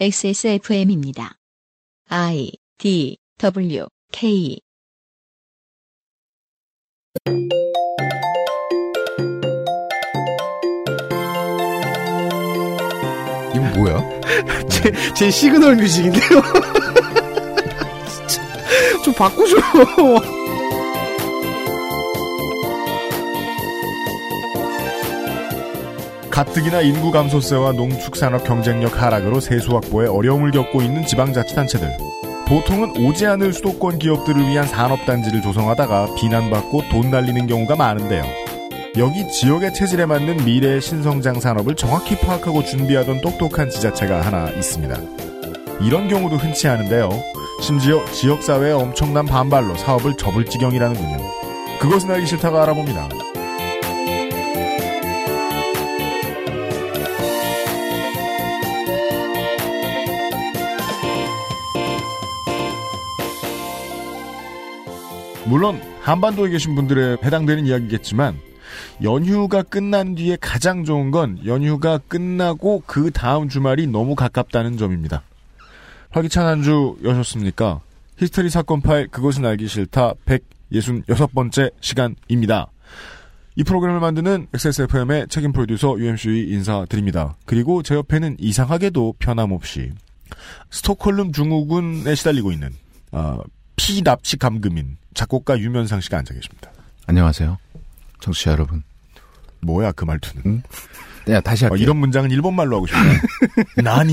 XSFM입니다. I D W K 이건 뭐야? 제, 제 시그널 뮤직인데요. 좀 바꾸죠. 가뜩이나 인구 감소세와 농축산업 경쟁력 하락으로 세수 확보에 어려움을 겪고 있는 지방자치단체들. 보통은 오지 않을 수도권 기업들을 위한 산업단지를 조성하다가 비난받고 돈 날리는 경우가 많은데요. 여기 지역의 체질에 맞는 미래의 신성장 산업을 정확히 파악하고 준비하던 똑똑한 지자체가 하나 있습니다. 이런 경우도 흔치 않은데요. 심지어 지역사회의 엄청난 반발로 사업을 접을 지경이라는군요. 그것은 알기 싫다가 알아봅니다. 물론 한반도에 계신 분들에 해당되는 이야기겠지만 연휴가 끝난 뒤에 가장 좋은 건 연휴가 끝나고 그 다음 주말이 너무 가깝다는 점입니다. 활기찬 한 주 여셨습니까? 히스테리 사건 파일 그것은 알기 싫다 166번째 시간입니다. 이 프로그램을 만드는 XSFM의 책임 프로듀서 UMC 인사드립니다. 그리고 제 옆에는 이상하게도 편함없이 스톡홀름 중후군에 시달리고 있는 어, 피납치 감금인 작곡가 유면상 씨가 앉아 계십니다. 안녕하세요. 청취자 여러분. 뭐야 그 말투는? 응? 야, 다시 어, 할게요. 이런 문장은 일본말로 하고 싶네. 나니?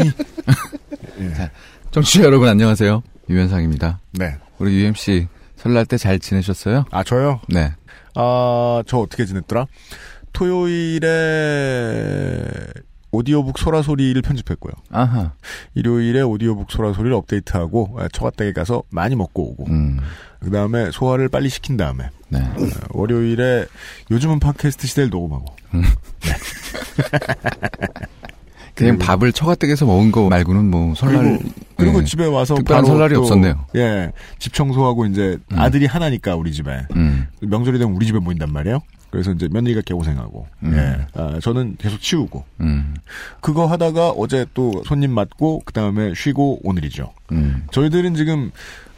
청취자 여러분 안녕하세요. 유현상입니다. 네. 우리 UMC 설날 때 잘 지내셨어요? 아 저요? 네. 아, 저 어떻게 지냈더라? 토요일에 오디오북 소라 소리를 편집했고요. 아하. 일요일에 오디오북 소라 소리를 업데이트하고 아, 처갓댁에 가서 많이 먹고 오고 음. 그 다음에 소화를 빨리 시킨 다음에 네. 어, 월요일에 요즘은 팟캐스트 시대를 녹음하고 그냥 그리고- 밥을 처가댁에서 먹은 거 말고는 뭐 설날 그리고, 그리고 네. 집에 와서 특별한 바로 설날이 또, 없었네요. 예, 집 청소하고 이제 음. 아들이 하나니까 우리 집에 음. 명절이 되면 우리 집에 모인단 말이에요. 그래서 이제 며느리가 개고생하고, 음. 예, 아, 저는 계속 치우고 음. 그거 하다가 어제 또 손님 맞고 그 다음에 쉬고 오늘이죠. 음. 저희들은 지금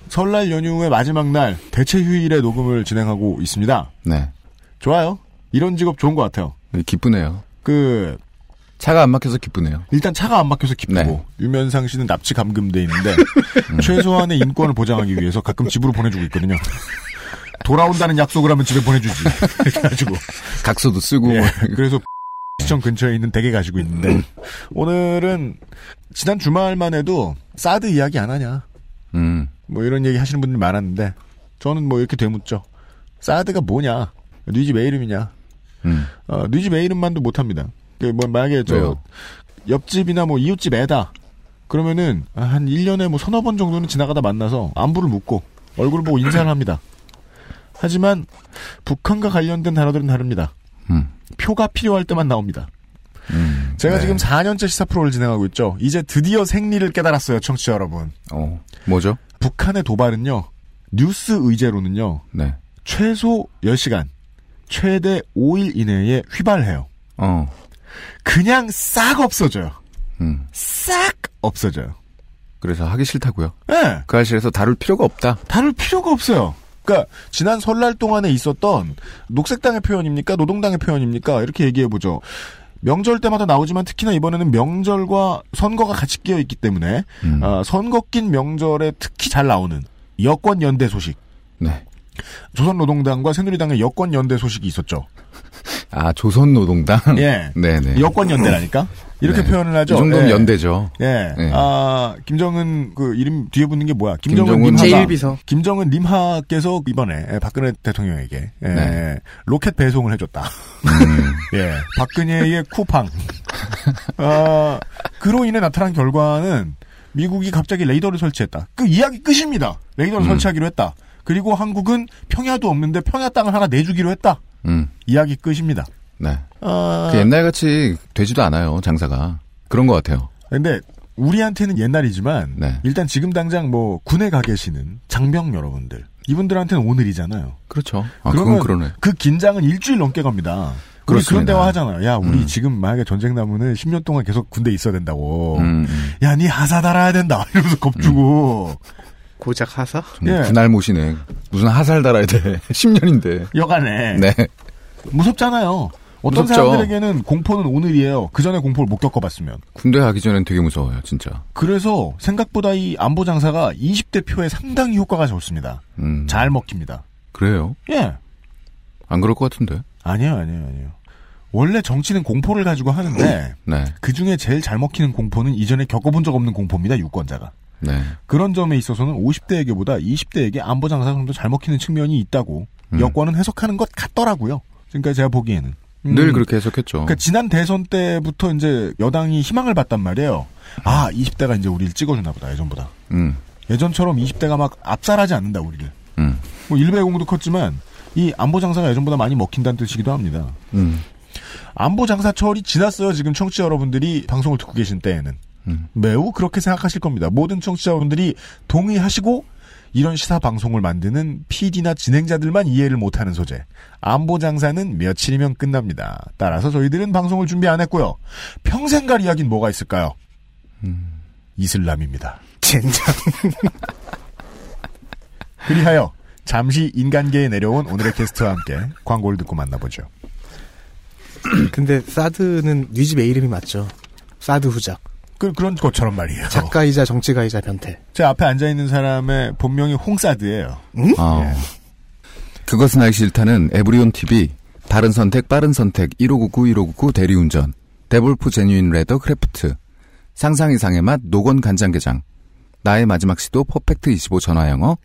설날 연휴의 마지막 날 대체 휴일에 녹음을 진행하고 있습니다. 네. 좋아요. 이런 직업 좋은 것 같아요. 기쁘네요. 그 차가 안 막혀서 기쁘네요. 일단 차가 안 막혀서 기쁘고 네. 유면상 씨는 납치 감금돼 있는데 최소한의 인권을 보장하기 위해서 가끔 집으로 보내주고 있거든요. 돌아온다는 약속을 하면 집에 보내주지. 이렇게 가지고 각서도 쓰고 예, 뭐. 그래서 시청 근처에 있는 댁에 가시고 있는데 오늘은 지난 주말만 해도 사드 이야기 안 하냐 음. 뭐 이런 얘기 하시는 분들이 많았는데 저는 뭐 이렇게 되묻죠. 사드가 뭐냐? 뉘집 애 이름이냐? 음. 어, 뉘집 애 이름만도 못합니다. 그뭐 만약에 저 왜요? 옆집이나 뭐 이웃집 애다. 그러면은 한 1년에 뭐 서너 번 정도는 지나가다 만나서 안부를 묻고 얼굴 보고 인사를 합니다. 하지만 북한과 관련된 단어들은 다릅니다. 음. 표가 필요할 때만 나옵니다. 음. 제가 네. 지금 4년째 시사 프로를 진행하고 있죠. 이제 드디어 생리를 깨달았어요, 청취자 여러분. 어. 뭐죠? 북한의 도발은요, 뉴스 의제로는요, 네. 최소 10시간, 최대 5일 이내에 휘발해요. 어. 그냥 싹 없어져요. 음. 싹 없어져요. 그래서 하기 싫다고요. 예, 그 사실에서 다룰 필요가 없다. 다룰 필요가 없어요. 그러니까 지난 설날 동안에 있었던 녹색당의 표현입니까? 노동당의 표현입니까? 이렇게 얘기해 보죠. 명절 때마다 나오지만 특히나 이번에는 명절과 선거가 같이 끼어 있기 때문에 음. 아, 선거 낀 명절에 특히 잘 나오는 여권 연대 소식. 네. 조선노동당과 새누리당의 여권 연대 소식이 있었죠. 아, 조선노동당? 예. 네네. 여권 연대라니까 이렇게 네. 표현을 하죠. 이 정도면 예. 연대죠. 예. 네. 아, 김정은 그 이름 뒤에 붙는 게 뭐야? 김정은 김정은 님하가 제1비서. 김정은 님하께서 이번에 예, 박근혜 대통령에게 예, 네. 로켓 배송을 해줬다. 음. 예. 박근혜의 쿠팡. 아, 그로 인해 나타난 결과는 미국이 갑자기 레이더를 설치했다. 그 이야기 끝입니다. 레이더를 음. 설치하기로 했다. 그리고 한국은 평야도 없는데 평야 땅을 하나 내주기로 했다. 음. 이야기 끝입니다. 네. 아, 그 옛날 같이 되지도 않아요, 장사가. 그런 것 같아요. 근데 우리한테는 옛날이지만 네. 일단 지금 당장 뭐 군에 가 계시는 장병 여러분들 이분들한테는 오늘이잖아요. 그렇죠. 아, 그러면 그건 그러네. 그 긴장은 일주일 넘게 갑니다. 우리 그런 그렇습니다. 대화 하잖아요. 야, 우리 음. 지금 만약에 전쟁 나면은 10년 동안 계속 군대 에 있어야 된다고. 음, 음. 야, 니 하사 달아야 된다. 이러면서 겁주고. 고작 하사? 예. 분할 못이네. 무슨 하살 달아야 돼. 10년인데. 여간에. 네. 무섭잖아요. 어떤 무섭죠. 사람들에게는 공포는 오늘이에요. 그 전에 공포를 못 겪어봤으면. 군대 가기 전엔 되게 무서워요, 진짜. 그래서 생각보다 이 안보 장사가 20대 표에 상당히 효과가 좋습니다. 음. 잘 먹힙니다. 그래요? 예. 안 그럴 것 같은데. 아니에요, 아니에요, 아니에요. 원래 정치는 공포를 가지고 하는데 네. 그 중에 제일 잘 먹히는 공포는 이전에 겪어본 적 없는 공포입니다. 유권자가. 네. 그런 점에 있어서는 50대에게보다 20대에게 안보 장사가 좀 더 잘 먹히는 측면이 있다고 음. 여권은 해석하는 것 같더라고요. 지금까지 제가 보기에는. 음. 늘 그렇게 해석했죠. 그러니까 지난 대선 때부터 이제 여당이 희망을 봤단 말이에요. 아, 20대가 이제 우리를 찍어주나 보다, 예전보다. 음. 예전처럼 20대가 막 압살하지 않는다, 우리를. 음. 뭐 일배공도 컸지만 이 안보 장사가 예전보다 많이 먹힌다는 뜻이기도 합니다. 음. 안보 장사철이 지났어요. 지금 청취자 여러분들이 방송을 듣고 계신 때에는 음. 매우 그렇게 생각하실 겁니다. 모든 청취자분들이 동의하시고 이런 시사 방송을 만드는 PD나 진행자들만 이해를 못하는 소재. 안보 장사는 며칠이면 끝납니다. 따라서 저희들은 방송을 준비 안 했고요. 평생 갈 이야기는 뭐가 있을까요? 음. 이슬람입니다. 젠장. 그리하여 잠시 인간계에 내려온 오늘의 게스트와 함께 광고를 듣고 만나보죠. 근데 사드는 네 집의 이름이 맞죠. 사드 후작. 그, 그런 것처럼 말이에요. 작가이자 정치가이자 변태. 제 앞에 앉아있는 사람의 본명이 홍사드예요. 아. 그것은 알기 싫다는 에브리온 TV, 바른 선택, 빠른 선택, 1599, 1599 대리운전, 데볼프 genuine leather craft, 상상 이상의 맛 노건 간장게장, 나의 마지막 시도 퍼펙트 25 전화 영어,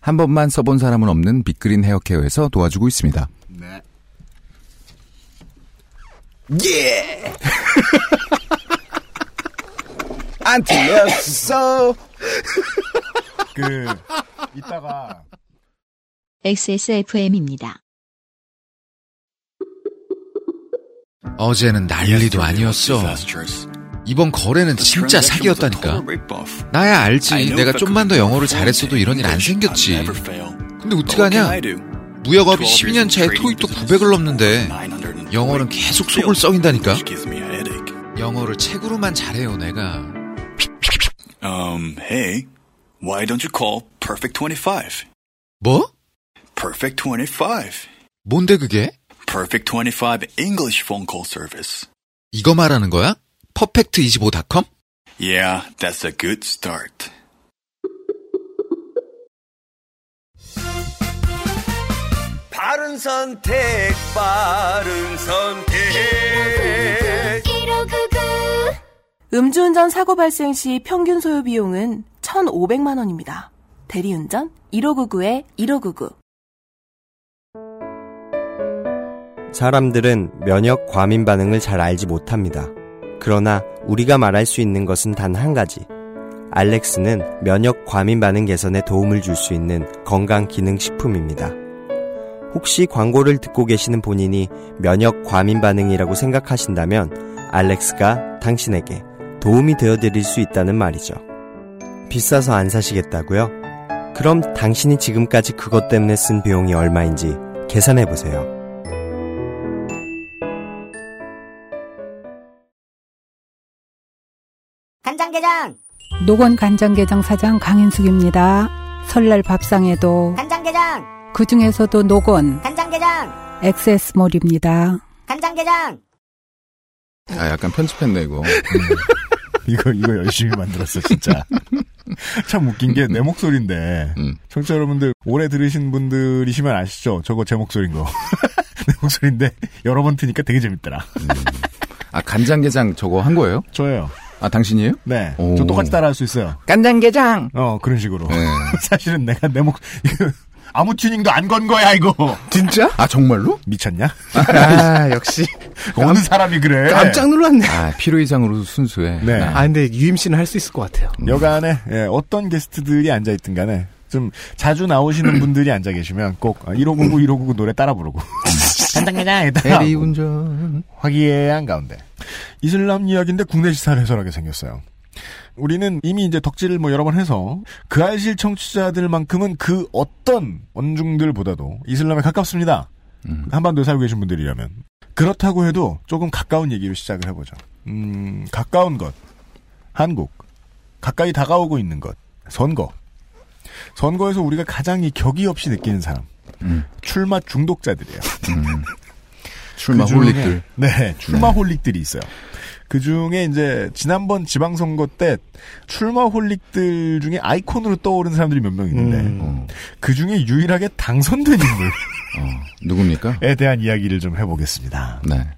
한 번만 써본 사람은 없는 빅그린 헤어케어에서 도와주고 있습니다. 예! 안 틀렸어. 그, 이따가, XSFM입니다. 어제는 난리도 아니었어. 이번 거래는 진짜 사기였다니까. 나야 알지. 내가 좀만 더 영어를 잘했어도 이런 일 안 생겼지. 근데 어떡하냐? 무역업이 12년 차에 토익도 900을 넘는데 영어는 계속 속을 썩인다니까. 영어를 책으로만 잘해요, 내가. Um, hey, why don't you call Perfect 25? 뭐? Perfect 25. 뭔데 그게? Perfect 25 English phone call service. 이거 말하는 거야? 퍼펙트25.com? Yeah, that's a good start. 바른 선택, 바른 선택. 음주운전 사고 발생 시 평균 소요 비용은 1,500만 원입니다. 대리운전 1599에 1599. 사람들은 면역 과민 반응을 잘 알지 못합니다. 그러나 우리가 말할 수 있는 것은 단 한 가지. 알렉스는 면역 과민 반응 개선에 도움을 줄 수 있는 건강 기능 식품입니다. 혹시 광고를 듣고 계시는 본인이 면역 과민 반응이라고 생각하신다면 알렉스가 당신에게 도움이 되어 드릴 수 있다는 말이죠. 비싸서 안 사시겠다고요? 그럼 당신이 지금까지 그것 때문에 쓴 비용이 얼마인지 계산해 보세요. 간장게장 노건 간장게장 사장 강인숙입니다. 설날 밥상에도 간장게장 그 중에서도 노건 간장게장 엑세스몰입니다. 간장게장 아, 약간 편집했네, 이거. 이거, 이거 열심히 만들었어, 진짜. 참 웃긴 게 내 목소리인데, 음. 청취자 여러분들, 오래 들으신 분들이시면 아시죠? 저거 제 목소리인 거. 내 목소리인데, 여러 번 트니까 되게 재밌더라. 아, 간장게장 저거 한 거예요? 저예요. 아, 당신이에요? 네. 오. 저 똑같이 따라 할 수 있어요. 간장게장! 어, 그런 식으로. 네. 사실은 내가 내 목, 아무 튜닝도 안 건 거야, 이거. 진짜? 아, 정말로? 미쳤냐? 아, 역시. 어느 사람이 그래? 깜짝 놀랐네. 아, 필요 이상으로 순수해. 네. 아, 근데 UMC는 할 수 있을 것 같아요. 여간에 예, 어떤 게스트들이 앉아 있든 간에 좀 자주 나오시는 분들이 앉아 계시면 꼭 1599, 1599 노래 따라 부르고 따라 대리운전. 화기애애한 가운데 이슬람 이야기인데 국내 시사를 해설하게 생겼어요. 우리는 이미 이제 덕질을 뭐 여러 번 해서 그 알실 청취자들만큼은 그 어떤 언중들보다도 이슬람에 가깝습니다. 음. 한반도에 살고 계신 분들이라면 그렇다고 해도 조금 가까운 얘기로 시작을 해보죠. 음, 가까운 것. 한국. 가까이 다가오고 있는 것. 선거. 선거에서 우리가 가장 이 격이 없이 느끼는 사람. 음. 출마 중독자들이에요. 출마 그중에- 홀릭들. 네, 출마 홀릭들이 있어요. 그 중에 이제 지난번 지방선거 때 출마 홀릭들 중에 아이콘으로 떠오른 사람들이 몇 명 있는데 어, 그 중에 유일하게 당선된 인물에 누굽니까? 대한 이야기를 좀 해보겠습니다. 네.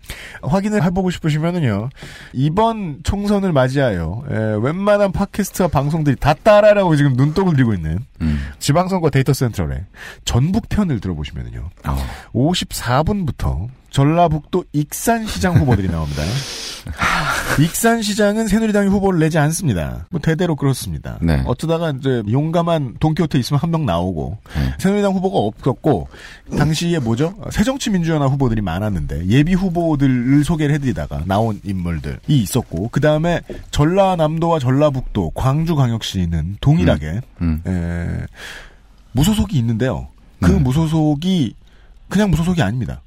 확인을 해보고 싶으시면은요 이번 총선을 맞이하여 에, 웬만한 팟캐스트와 방송들이 다 따라라고 지금 눈독을 들이고 있는 음. 지방선거 데이터 센트럴의 전북편을 들어보시면은요 어. 54분부터 전라북도 익산시장 후보들이 나옵니다. 익산시장은 새누리당이 후보를 내지 않습니다. 뭐 대대로 그렇습니다. 네. 어쩌다가 이제 용감한 동키호테 있으면 한 명 나오고 네. 새누리당 후보가 없었고 당시에 뭐죠? 새정치민주연합 후보들이 많았는데 예비 후보들을 소개를 해드리다가 나온 인물들이 있었고 그 다음에 전라남도와 전라북도, 광주광역시는 동일하게 음. 에, 무소속이 있는데요. 그 네. 무소속이 그냥 무소속이 아닙니다.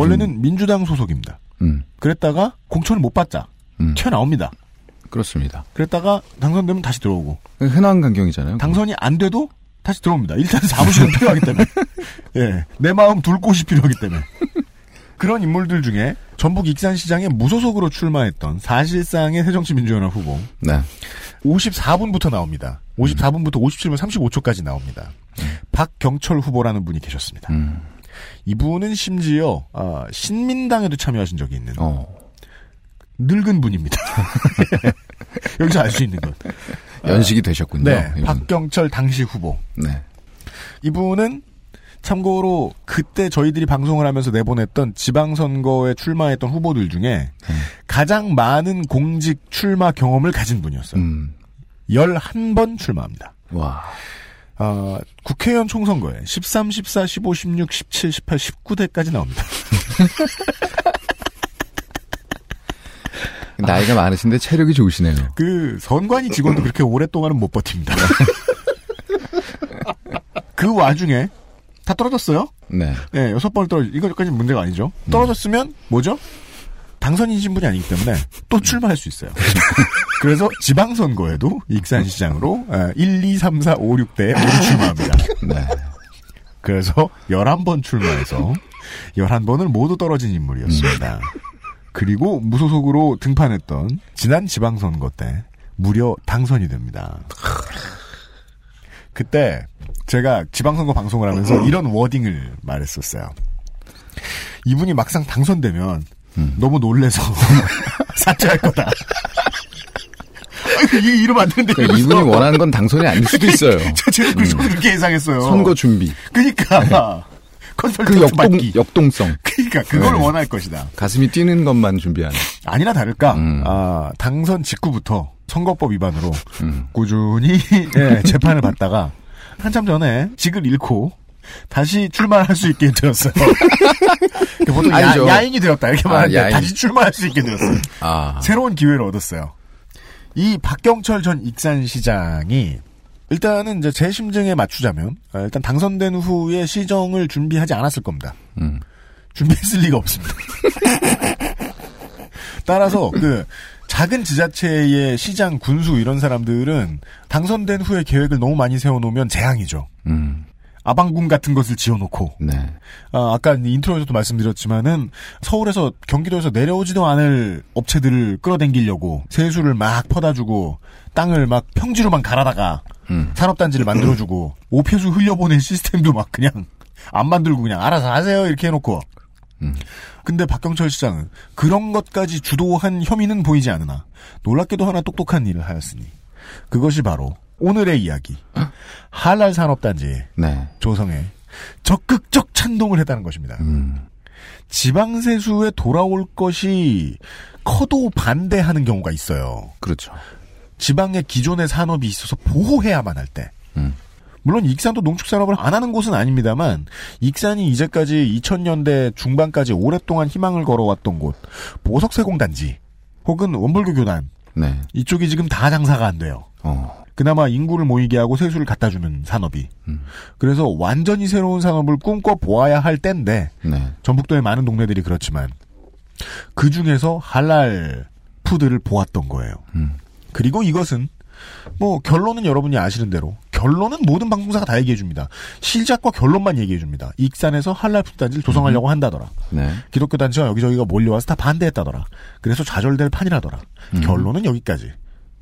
원래는 민주당 소속입니다. 음. 그랬다가 공천을 못 받자 음. 튀어나옵니다. 그렇습니다. 그랬다가 당선되면 다시 들어오고 흔한 광경이잖아요. 당선이 안 돼도 다시 들어옵니다. 일단 사무실은 필요하기 때문에 예, 내 마음 둘 곳이 필요하기 때문에 그런 인물들 중에 전북 익산시장에 무소속으로 출마했던 사실상의 새정치민주연합 후보 네. 54분부터 나옵니다. 54분부터 57분 35초까지 나옵니다. 박경철 후보라는 분이 계셨습니다. 음. 이분은 심지어 아, 신민당에도 참여하신 적이 있는 어. 늙은 분입니다. 여기서 알 수 있는 것. 연식이 되셨군요. 네, 이분. 박경철 당시 후보. 네. 이분은 참고로 그때 저희들이 방송을 하면서 내보냈던 지방선거에 출마했던 후보들 중에 가장 많은 공직 출마 경험을 가진 분이었어요. 음. 11번 출마합니다. 와. 아, 국회의원 총선거에 13, 14, 15, 16, 17, 18, 19대까지 나옵니다. 나이가 많으신데 체력이 좋으시네요. 그 선관위 직원도 그렇게 오랫동안은 못 버팁니다. 그 와중에 다 떨어졌어요. 네. 네, 여섯 번 떨어져. 이거까지 문제가 아니죠. 떨어졌으면 뭐죠? 당선인 신 분이 아니기 때문에 또 출마할 수 있어요. 그래서 지방선거에도 익산시장으로 1, 2, 3, 4, 5, 6대에 모두 출마합니다. 네. 그래서 11번 출마해서 11번을 모두 떨어진 인물이었습니다. 그리고 무소속으로 등판했던 지난 지방선거 때 무려 당선이 됩니다. 그때 제가 지방선거 방송을 하면서 이런 워딩을 말했었어요. 이분이 막상 당선되면 너무 놀래서 사퇴할 거다. 아이고, 이 이러면 안 되는데. 그러니까 이분이 원하는 건 당선이 아닐 수도 있어요. 저, 제가 그래서 그렇게 예상했어요. 선거 준비. 그니까. 그 컨설턴트 역동, 받기. 역동성. 그니까, 그걸 네. 원할 것이다. 가슴이 뛰는 것만 준비하는. 아니나 다를까, 음. 아, 당선 직후부터 선거법 위반으로 음. 꾸준히 예, 재판을 받다가 한참 전에 직을 잃고 다시 출마할 수 있게 되었어요. 보통 아니죠. 야, 야인이 되었다 이렇게 아, 말하는데 야인. 다시 출마할 수 있게 되었어요. 아. 새로운 기회를 얻었어요. 이 박경철 전 익산시장이 일단은 이제 제 심증에 맞추자면 아, 일단 당선된 후에 시정을 준비하지 않았을 겁니다. 음. 준비했을 리가 없습니다. 따라서 그 작은 지자체의 시장 군수 이런 사람들은 당선된 후에 계획을 너무 많이 세워놓으면 재앙이죠. 음. 아방궁 같은 것을 지어놓고 네. 아, 아까 intro에서도 말씀드렸지만은 서울에서 경기도에서 내려오지도 않을 업체들을 끌어당기려고 세수를 막 퍼다주고 땅을 막 평지로만 갈아다가 음. 산업단지를 만들어주고 오폐수 흘려보낸 시스템도 막 그냥 안 만들고 그냥 알아서 하세요 이렇게 해놓고 음. 근데 박경철 시장은 그런 것까지 주도한 혐의는 보이지 않으나 놀랍게도 하나 똑똑한 일을 하였으니 그것이 바로 오늘의 이야기 한랄 산업단지 네. 조성에 적극적 찬동을 했다는 것입니다. 음. 지방세수에 돌아올 것이 커도 반대하는 경우가 있어요. 그렇죠. 지방의 기존의 산업이 있어서 보호해야만 할 때. 음. 물론 익산도 농축산업을 안 하는 곳은 아닙니다만 익산이 이제까지 2000년대 중반까지 오랫동안 희망을 걸어왔던 곳 보석세공단지 혹은 원불교 교단 네. 이쪽이 지금 다 장사가 안 돼요. 어. 그나마 인구를 모이게 하고 세수를 갖다 주는 산업이. 음. 그래서 완전히 새로운 산업을 꿈꿔 보아야 할 때인데 네. 전북도의 많은 동네들이 그렇지만 그 중에서 할랄 푸드를 보았던 거예요. 음. 그리고 이것은 뭐 결론은 여러분이 아시는 대로 결론은 모든 방송사가 다 얘기해 줍니다. 시작과 결론만 얘기해 줍니다. 익산에서 푸드 단지를 조성하려고 한다더라. 네. 기독교 단체가 여기저기가 몰려와서 다 반대했다더라. 그래서 좌절될 판이라더라. 음. 결론은 여기까지.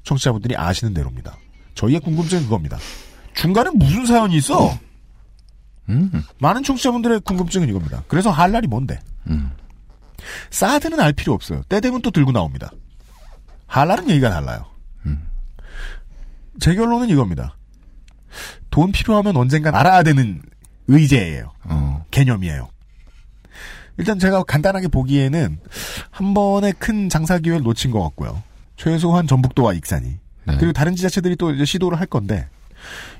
청취자분들이 아시는 대로입니다. 저희의 궁금증은 그겁니다. 중간에 무슨 사연이 있어? 음. 많은 청취자분들의 궁금증은 이겁니다. 그래서 할랄이 뭔데? 음. 사드는 알 필요 없어요. 때 되면 또 들고 나옵니다. 할랄은 얘기가 달라요. 음. 제 결론은 이겁니다. 돈 필요하면 언젠간 알아야 되는 의제예요. 어. 개념이에요. 일단 제가 간단하게 보기에는 한 번의 큰 장사 기회를 놓친 것 같고요. 최소한 전북도와 익산이 네. 그리고 다른 지자체들이 또 이제 시도를 할 건데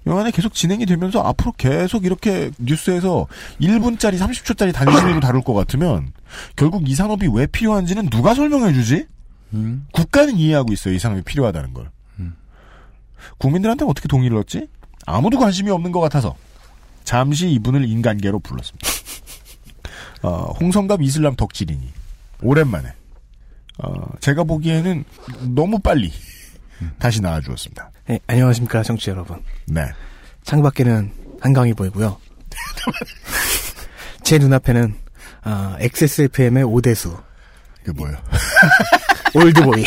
영안에 계속 진행이 되면서 앞으로 계속 이렇게 뉴스에서 1분짜리 30초짜리 단신으로 다룰 것 같으면 결국 이 산업이 왜 필요한지는 누가 설명해 주지? 음. 국가는 이해하고 있어요. 이 산업이 필요하다는 걸. 국민들한테 어떻게 동의를 얻지? 아무도 관심이 없는 것 같아서 잠시 이분을 인간계로 불렀습니다. 어, 홍성갑 이슬람 덕질이니 오랜만에 어, 제가 보기에는 너무 빨리 다시 나와주었습니다. 네, 안녕하십니까, 청취자 여러분. 네. 창밖에는 한강이 보이고요. 제 눈앞에는 아, XSFM의 오대수. 그 뭐예요? 올드보이.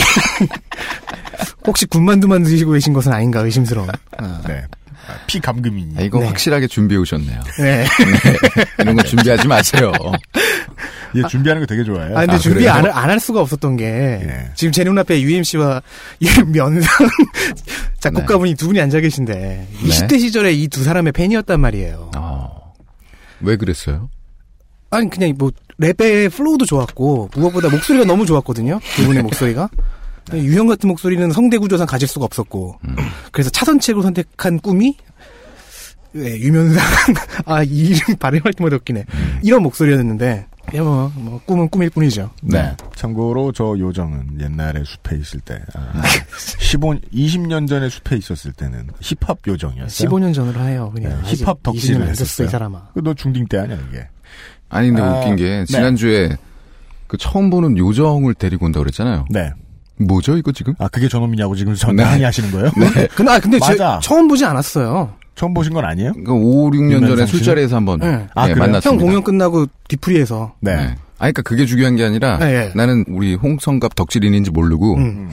혹시 군만두만 드시고 계신 것은 아닌가 의심스러운. 아, 네. 아, 피감금이니. 아, 이거 네. 확실하게 준비해 오셨네요. 네. 이런 거 준비하지 마세요. 얘 준비하는 거 되게 좋아해요. 아, 근데 아, 준비? 안, 안 할 수가 없었던 게, 예. 지금 제 눈앞에 UMC와 면상 작곡가분이 두 분이 앉아 계신데, 20대 시절에 이 두 사람의 팬이었단 말이에요. 어. 왜 그랬어요? 아니, 그냥 뭐, 랩의 flow도 좋았고, 무엇보다 목소리가 너무 좋았거든요. 두 분의 목소리가. 유형 같은 목소리는 성대 구조상 가질 수가 없었고, 그래서 차선책으로 선택한 꿈이, 네, 유면상, 아, 이 이름 발음할 때마다 웃기네. 이런 목소리였는데, 그냥 뭐, 뭐, 꿈은 꿈일 뿐이죠. 네. 참고로 저 요정은 옛날에 숲에 있을 때, 아, 15, 20년 전에 숲에 있었을 때는 힙합 요정이었어요. 15년 전으로 해요, 그냥. 네, 힙합 20년 덕질을 했었어요. 이 사람아. 너 중딩 때 아니야 이게? 아니 근데 아, 웃긴 네. 게 지난주에 그 처음 보는 요정을 데리고 온다 그랬잖아요. 네. 뭐죠 이거 지금? 아 그게 저놈이냐고 지금 전 네. 항의하시는 거예요? 네. 근데, 아, 근데 제 맞아. 처음 보지 않았어요. 처음 보신 건 아니에요? 그러니까 5, 6년 전에 술자리에서 한번 네. 아, 네? 만났습니다. 형 공연 끝나고 뒤풀이에서. 네. 네. 아니 그러니까 그게 중요한 게 아니라 네, 네. 나는 우리 홍성갑 덕질인인지 모르고 음.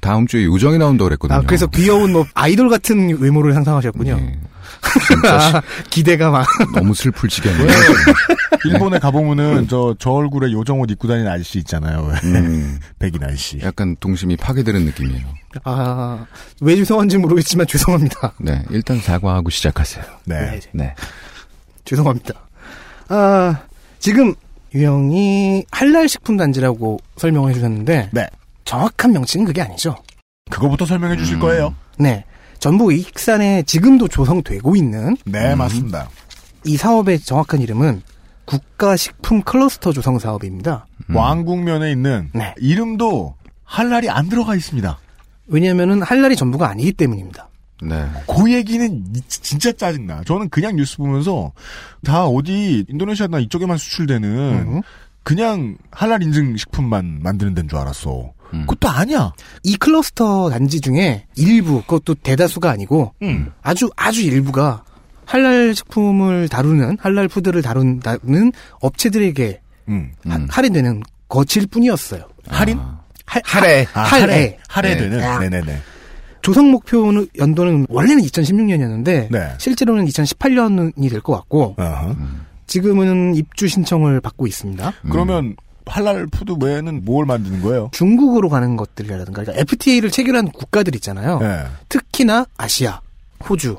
다음 주에 요정이 나온다 그랬거든요. 아, 그래서 귀여운 뭐 아이돌 같은 외모를 상상하셨군요. 네. 아, 기대가 막. 너무 슬플지겠네. 일본에 가보면은 저, 저 얼굴에 요정 옷 입고 다니는 아저씨 있잖아요. 음, 백인 아저씨. 약간 동심이 파괴되는 느낌이에요. 아, 왜 죄송한지 모르겠지만 죄송합니다. 네, 일단 사과하고 시작하세요. 네. 네. 죄송합니다. 아, 지금 유형이 할랄 식품 단지라고 설명을 해주셨는데. 네. 정확한 명칭은 그게 아니죠. 그거부터 설명해 주실 음. 거예요? 네. 전북 익산에 지금도 조성되고 있는 네, 맞습니다. 이 사업의 정확한 이름은 국가식품 클러스터 조성 사업입니다. 음. 왕국면에 있는 네. 이름도 할랄이 안 들어가 있습니다. 왜냐하면은 할랄이 전부가 아니기 때문입니다. 네. 그 얘기는 이- 진짜 짜증나. 저는 그냥 뉴스 보면서 다 어디 인도네시아나 이쪽에만 수출되는 음. 그냥 할랄 인증 식품만 만드는 데인 줄 알았어. 음. 그것도 아니야. 이 클러스터 단지 중에 일부, 그것도 대다수가 아니고 음. 아주 아주 일부가 할랄 식품을 다루는 할랄 푸드를 다룬다는 업체들에게 음. 하- 음. 할인되는 거칠 뿐이었어요. 할인? 아, 할, 할애. 아, 할애. 할애. 할애되는. 네. 네네네. 조성 목표는 연도는 원래는 2016년이었는데 네. 실제로는 2018년이 될 것 같고 어허. 지금은 입주 신청을 받고 있습니다. 그러면 할랄 푸드 외에는 뭘 만드는 거예요? 중국으로 가는 것들이라든가 그러니까 FTA를 체결한 국가들 있잖아요. 네. 특히나 아시아, 호주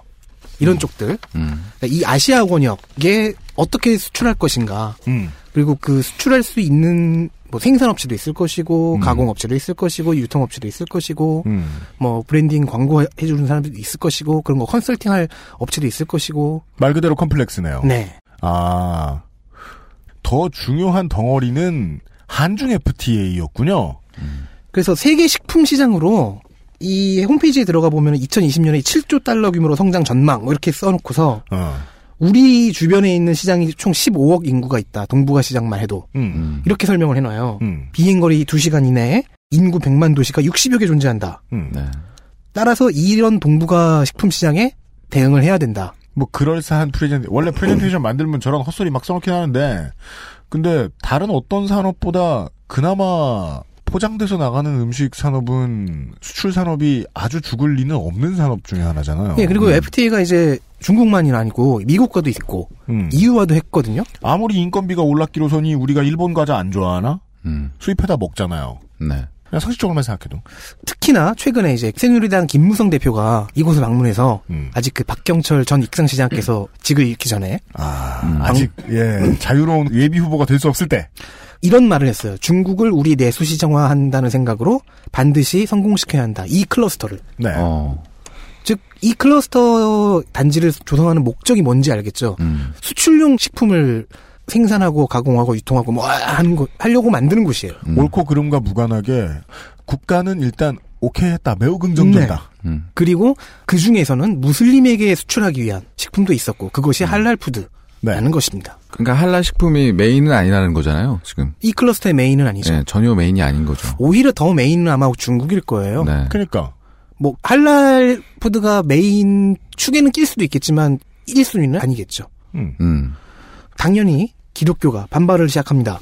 이런 쪽들 음. 그러니까 이 아시아 권역에 어떻게 수출할 것인가 음. 그리고 그 수출할 수 있는 뭐 생산업체도 있을 것이고 음. 가공업체도 있을 것이고 유통업체도 있을 것이고 음. 뭐 브랜딩 광고 해주는 사람들도 있을 것이고 그런 거 컨설팅할 업체도 있을 것이고 말 그대로 complex네요. 네 아, 더 중요한 덩어리는 한중 FTA였군요. 그래서 세계 식품 시장으로 이 홈페이지에 들어가 보면 2020년에 7조 달러 규모로 성장 전망 뭐 이렇게 써놓고서 어. 우리 주변에 있는 시장이 총 15억 인구가 있다. 동북아 시장만 해도 음. 이렇게 설명을 해놔요. 음. 비행거리 2시간 이내에 인구 100만 도시가 60여 개 존재한다. 음. 네. 따라서 이런 동북아 식품 시장에 대응을 해야 된다. 뭐 그럴싸한 프레젠 원래 프레젠테이션 만들면 저런 헛소리 막 써놓긴 하는데 근데 다른 어떤 산업보다 그나마 포장돼서 나가는 음식 산업은 수출 산업이 아주 죽을 리는 없는 산업 중에 하나잖아요. 예, 그리고 FTA가 이제 중국만이 아니고 미국과도 있고 음. EU와도 했거든요. 아무리 인건비가 올랐기로서니 우리가 일본 과자 안 좋아하나? 음. 수입해다 먹잖아요. 네. 그냥 상식적으로만 생각해도. 특히나 최근에 이제 새누리당 김무성 대표가 이곳을 방문해서 음. 아직 그 박경철 전 익상시장께서 직을 잃기 전에 아, 아직 예 자유로운 예비 후보가 될 수 없을 때. 이런 말을 했어요. 중국을 우리 내수 시장화한다는 생각으로 반드시 성공시켜야 한다. 이 클러스터를. 네. 어. 즉, 이 클러스터 단지를 조성하는 목적이 뭔지 알겠죠? 음. 수출용 식품을 생산하고 가공하고 유통하고 뭐 하는 거, 하려고 만드는 곳이에요. 음. 옳고 그름과 무관하게 국가는 일단 오케이 했다. 매우 긍정적이다. 음. 그리고 그 중에서는 무슬림에게 수출하기 위한 식품도 있었고 그것이 할랄 푸드 라는 네. 것입니다. 그러니까 할랄 식품이 main은 아니라는 거잖아요. 지금. 이 클러스터의 main은 아니죠. 네, 전혀 main이 아닌 거죠. 오히려 더 main은 아마 중국일 거예요. 네. 그러니까 뭐 할랄 푸드가 메인 축에는 낄 수도 있겠지만 1순위는 아니겠죠. 음. 음. 당연히 기독교가 반발을 시작합니다.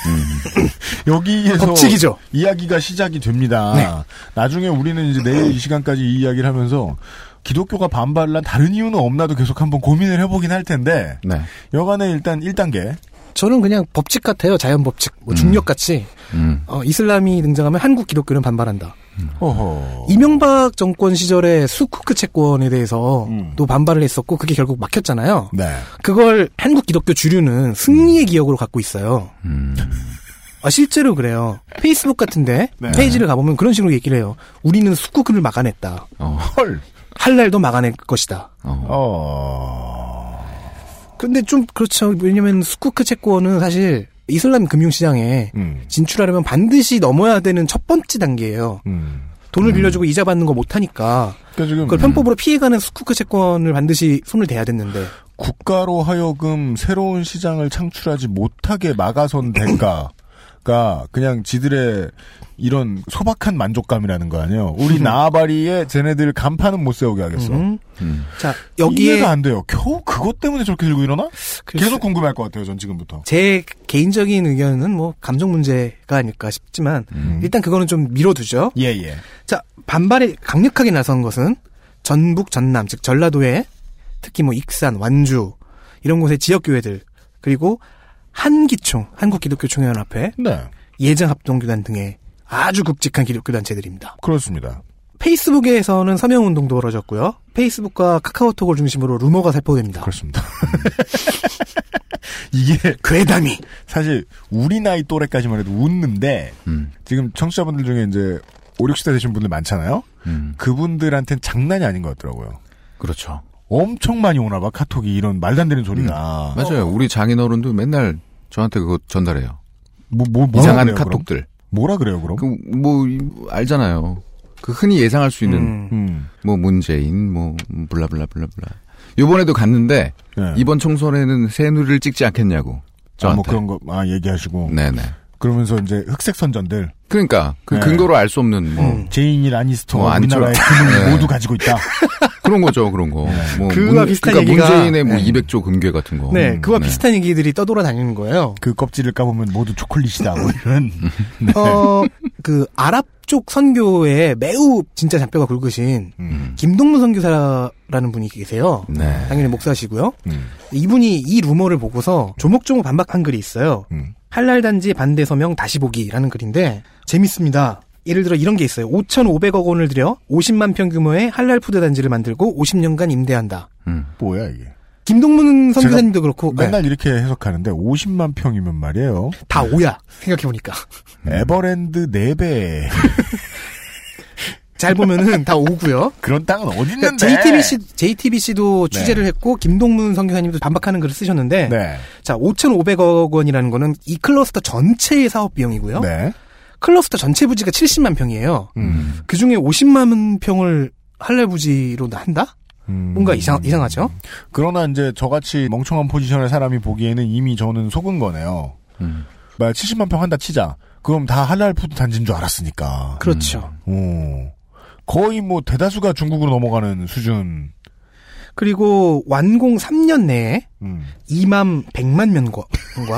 여기에서 법칙이죠. 이야기가 시작이 됩니다. 네. 나중에 우리는 이제 내일 이 시간까지 이 이야기를 하면서 기독교가 반발한 다른 이유는 없나도 계속 한번 고민을 해보긴 할 텐데 네. 여간에 일단 1단계 저는 그냥 법칙 같아요. 자연 법칙. 뭐 중력 같이 음. 어, 이슬람이 등장하면 한국 기독교는 반발한다. 어허. 이명박 정권 시절에 수쿠크 채권에 대해서 음. 또 반발을 했었고 그게 결국 막혔잖아요. 네. 그걸 한국 기독교 주류는 승리의 기억으로 갖고 있어요. 음. 아, 실제로 그래요. 페이스북 같은데 네. 페이지를 가보면 그런 식으로 얘기를 해요. 우리는 수쿠크를 막아냈다. 어. 헐. 할날도 막아낼 것이다. 어. 어. 근데 좀 그렇죠. 왜냐면 수쿠크 채권은 사실 이슬람 금융시장에 음. 진출하려면 반드시 넘어야 되는 첫 번째 단계예요. 음. 돈을 빌려주고 이자 받는 거 못하니까 그러니까 지금 그걸 편법으로 피해가는 수쿠크 채권을 반드시 손을 대야 됐는데 국가로 하여금 새로운 시장을 창출하지 못하게 막아선 대가 가 그냥 지들의 이런 소박한 만족감이라는 거 아니에요. 우리 나아바리에 쟤네들 간판은 못 세우게 하겠어. 음. 음. 자 여기에 이해가 안 돼요. 겨우 그것 때문에 저렇게 들고 일어나? 글쎄- 계속 궁금할 것 같아요. 전 지금부터. 제 개인적인 의견은 뭐 감정 문제가 아닐까 싶지만 음. 일단 그거는 좀 미뤄두죠. 예 예. 자 반발에 강력하게 나선 것은 전북 전남 즉 전라도에 특히 뭐 익산 완주 이런 곳의 지역 교회들 그리고 한기총 한국기독교총연합회 네. 예정합동교단 등의 아주 굵직한 기독교 단체들입니다. 그렇습니다. 페이스북에서는 서명 운동도 벌어졌고요. 페이스북과 카카오톡을 중심으로 루머가 살포됩니다. 그렇습니다. 이게 괴담이 사실 우리 나이 또래까지만 해도 웃는데 음. 지금 청취자분들 중에 이제 5, 60대 되신 분들 많잖아요. 음. 그분들한테는 장난이 아닌 것 같더라고요. 그렇죠. 엄청 많이 오나 봐 카톡이 이런 말도 안 되는 소리가. 맞아요. 우리 장인어른도 맨날 저한테 그거 전달해요. 뭐, 뭐, 이상한 그래요, 그럼? 카톡들. 뭐라 그래요 그럼? 그, 뭐, 이- 알잖아요. 그 흔히 예상할 수 있는, 음. 음. 뭐, 문재인, 뭐, blah blah blah blah. 요번에도 갔는데, 네. 이번 총선에는 새누리를 찍지 않겠냐고. 아, 저한테. 뭐 그런 거, 아, 얘기하시고. 네네. 그러면서 이제 흑색 선전들. 그러니까, 그 네. 근거로 알 수 없는, 뭐, 음. 제인이 라니스터가 뭐, 안 우리나라의. 금을 네. 모두 가지고 있다. 그런 거죠, 그런 거. 뭐, 그거와 비슷한 그러니까 얘기가- 문재인의 뭐, 네. 200조 금괴 같은 거. 네, 음, 그와 네. 비슷한 얘기들이 떠돌아 다니는 거예요. 그 껍질을 까보면 모두 초콜릿이다. 뭐 이런. 네. 어, 그 아랍 쪽 선교에 매우 진짜 잔뼈가 굵으신 음. 김동문 선교사라는 분이 계세요. 네. 당연히 목사시고요. 음. 이분이 이 루머를 보고서 조목조목 반박한 글이 있어요. 음. 할랄 단지 반대 서명 다시 보기라는 글인데 재밌습니다. 예를 들어 이런 게 있어요. 5,500억 원을 들여 50만 평 규모의 할랄 푸드 단지를 만들고 50년간 임대한다. 음. 뭐야 이게. 김동문 선교사님도 그렇고 네, 맨날 이렇게 해석하는데 50만 평이면 말이에요. 다 오야 생각해 보니까 에버랜드 4배. 잘 보면은 다 오고요. 그런 땅은 어디 그러니까 있는데? JTBC JTBC도 네. 취재를 했고 김동문 선교사님도 반박하는 글을 쓰셨는데 네. 자 5,500억 원이라는 거는 이 클러스터 전체의 사업 비용이고요. 네. 클러스터 전체 부지가 70만 평이에요. 음. 그 중에 50만 평을 할랄 부지로 한다? 음. 뭔가 이상 이상하죠? 그러나 이제 저같이 멍청한 포지션의 사람이 보기에는 이미 저는 속은 거네요. 음. 막 70만 평 한다 치자. 그럼 다 할랄 푸드 단지인 줄 알았으니까. 그렇죠. 오. 거의 뭐 대다수가 중국으로 넘어가는 수준. 그리고 완공 3년 내에 음. 2만 100만 명과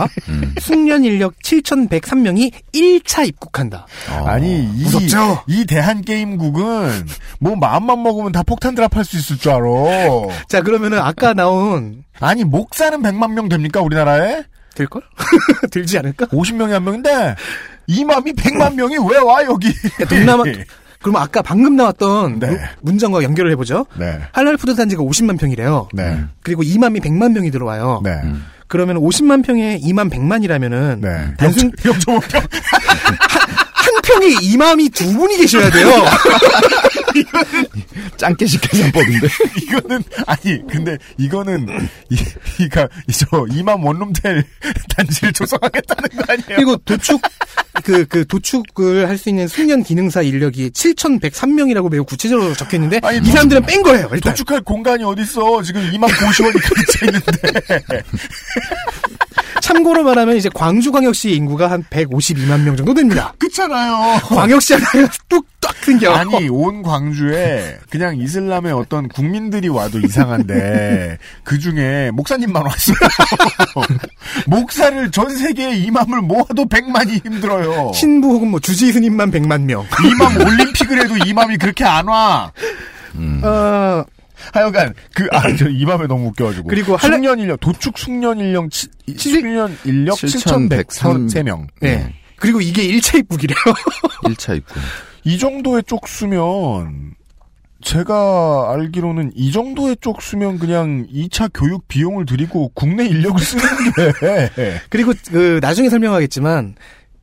음. 숙련 인력 7,103명이 1차 입국한다. 아니 이, 무섭죠? 이 대한 게임국은 뭐 마음만 먹으면 다 폭탄 drop할 수 있을 줄 알아. 자, 그러면은 아까 나온 아니 목사는 100만 명 됩니까 우리나라에? 될걸? 들지 않을까? 50명이 한 명인데 이맘이 100만 명이 왜 와 여기? 동남아 그럼 아까 방금 나왔던 네. 무- 문장과 연결을 해보죠. 네. 할랄 푸드 단지가 50만 평이래요. 네. 그리고 이맘이 100만 명이 들어와요. 네. 그러면 50만 평에 이맘 100만이라면은 네. 단순 0.5평. 한 평에 이맘이 두 분이 계셔야 돼요. 짱깨식 계산법인데. 이거는 아니 근데 이거는 이 이가 저 이만 원룸텔 단지를 조성하겠다는 거 아니에요? 그리고 도축 그 그 도축을 할 수 있는 숙련 기능사 인력이 7,103명이라고 매우 구체적으로 적혀 있는데 아니, 이 사람들은 뺀 거예요. 일단 도축할 공간이 어디 있어? 지금 이만 고시원이 가득 차 있는데. 참고로 말하면 이제 광주광역시 인구가 한 152만 명 정도 됩니다. 그렇잖아요. 광역시 하나가 뚝딱 생겨. 아니 온 광주에 그냥 이슬람의 어떤 국민들이 와도 이상한데 그 중에 목사님만 왔어요. 목사를 전 세계에 이맘을 모아도 100만이 힘들어요. 신부 혹은 뭐 주지 스님만 100만 명. 이맘 올림픽을 해도 이맘이 그렇게 안 와. 어, 하여간 그 아 저 이맘에 너무 웃겨가지고 그리고 숙련 인력 도축 숙련 인력 치- 숙련 인력 7,103명. 네. 그리고 이게 1차 입국이래요. 1차 입구. 이 정도의 쪽수면 제가 알기로는 이 정도의 쪽수면 그냥 2차 교육 비용을 들이고 국내 인력을 쓰는 게 그리고 그 나중에 설명하겠지만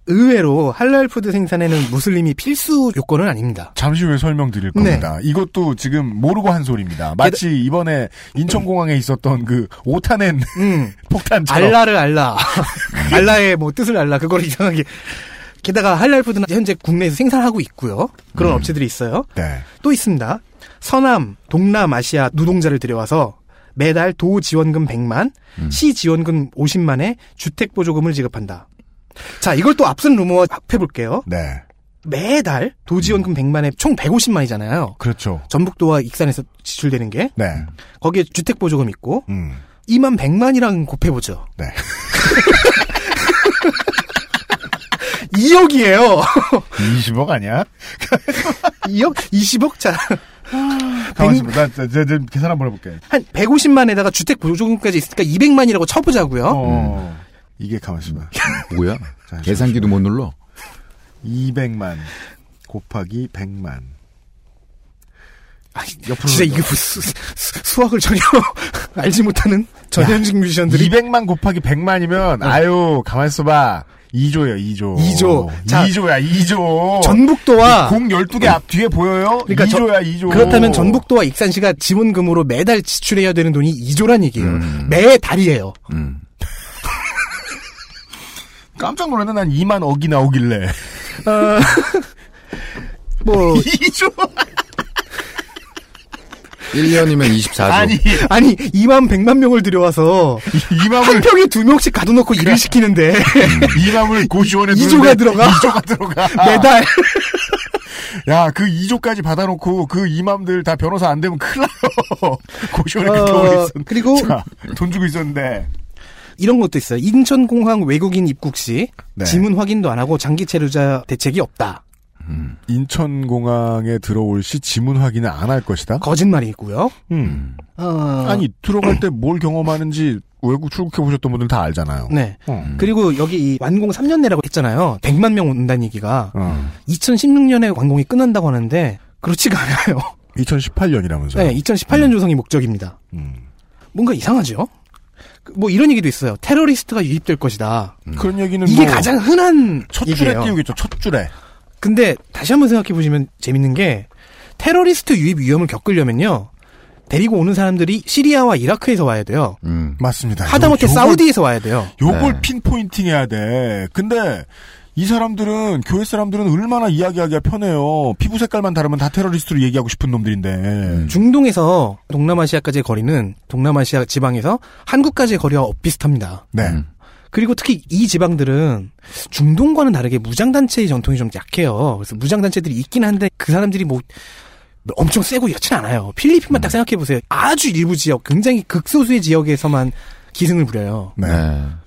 의외로 할랄 푸드 생산에는 무슬림이 필수 요건은 아닙니다. 잠시 후에 설명드릴 네. 겁니다. 이것도 지금 모르고 한 소리입니다. 마치 이번에 인천공항에 있었던 그 오타낸 음. 폭탄처럼 알라를 알라. 알라의 뭐 뜻을 알라. 그걸 이상하게. 게다가 할랄 푸드는 현재 국내에서 생산하고 있고요. 그런 업체들이 있어요. 네. 또 있습니다. 서남, 동남아시아 노동자를 들여와서 매달 도 지원금 100만, 시 지원금 50만에 주택 보조금을 지급한다. 자, 이걸 또 앞선 루머와 합해볼게요. 네. 매달 도 지원금 100만에 총 150만이잖아요. 그렇죠. 전북도와 익산에서 지출되는 게 네. 거기에 주택 보조금 있고 음. 2만 100만이랑 곱해보죠. 네. 2억이에요. 20억 아니야? 2억? 20억? 자, 가만히 있어. 나, 나, 나, 나 계산 한번 해볼게. 한 150만에다가 주택 보조금까지 있으니까 200만이라고 쳐보자고요. 어. 이게 가만히 있어. 뭐야? 계산기도 못 눌러. 200만 곱하기 100만. 옆으로 진짜 이게 무슨 수, 수- 수학을 전혀 알지 못하는 전현직 뮤지션들이 200만 곱하기 100만이면 아유 가만 있어 봐 2조예요 2조 2조. 자, 2조야 2조 전북도와 공 12개 앞 뒤에 보여요? 그러니까 저- 2조야 2조 그렇다면 전북도와 익산시가 지원금으로 매달 지출해야 되는 돈이 2조란 얘기예요. 매달이에요. 음. 깜짝 놀랐네. 난 2만 억이 나오길래. 어, 뭐. 2조. 1년이면 24조. 아니. 아니 2만 100만 명을 들여와서 한 2만을 평에 두 명씩 가둬놓고 일을 시키는데. 2만을 고시원에 2조가 들어가? 2조가 들어가. 매달. 야 그 2조까지 받아놓고 그 이맘들 다 변호사 안 되면 큰일 나요. 고시원에 그렇게 어, 오래 있었는데 그리고 자, 돈 주고 있었는데 이런 것도 있어요. 인천공항 외국인 입국 시 네. 지문 확인도 안 하고 장기 체류자 대책이 없다. 인천공항에 들어올 시 지문 확인을 안 할 것이다? 거짓말이고요. 음. 어, 아니, 들어갈 때 뭘 경험하는지 외국 출국해 보셨던 분들 다 알잖아요. 네. 어. 그리고 여기 이 완공 3년 내라고 했잖아요. 100만 명 온다는 얘기가 어. 2016년에 완공이 끝난다고 하는데 그렇지가 않아요. 2018년이라면서요. 네, 2018년 조성이 목적입니다. 음. 뭔가 이상하죠? 그, 뭐 이런 얘기도 있어요. 테러리스트가 유입될 것이다. 그런 얘기는 이게 뭐 가장 흔한 첫 줄에 얘기예요. 띄우겠죠. 첫 줄에. 근데 다시 한번 생각해 보시면 재밌는 게 테러리스트 유입 위험을 겪으려면요. 데리고 오는 사람들이 시리아와 이라크에서 와야 돼요. 음. 맞습니다. 하다못해 요- 요걸- 사우디에서 와야 돼요. 요걸 네. 핀포인팅 해야 돼. 근데 이 사람들은 교회 사람들은 얼마나 이야기하기가 편해요. 피부 색깔만 다르면 다 테러리스트로 얘기하고 싶은 놈들인데. 음. 중동에서 동남아시아까지의 거리는 동남아시아 지방에서 한국까지의 거리와 비슷합니다. 네. 그리고 특히 이 지방들은 중동과는 다르게 무장단체의 전통이 좀 약해요. 그래서 무장단체들이 있긴 한데 그 사람들이 뭐 엄청 세고 이렇진 않아요. 필리핀만 딱 생각해보세요. 아주 일부 지역, 굉장히 극소수의 지역에서만 기승을 부려요. 네.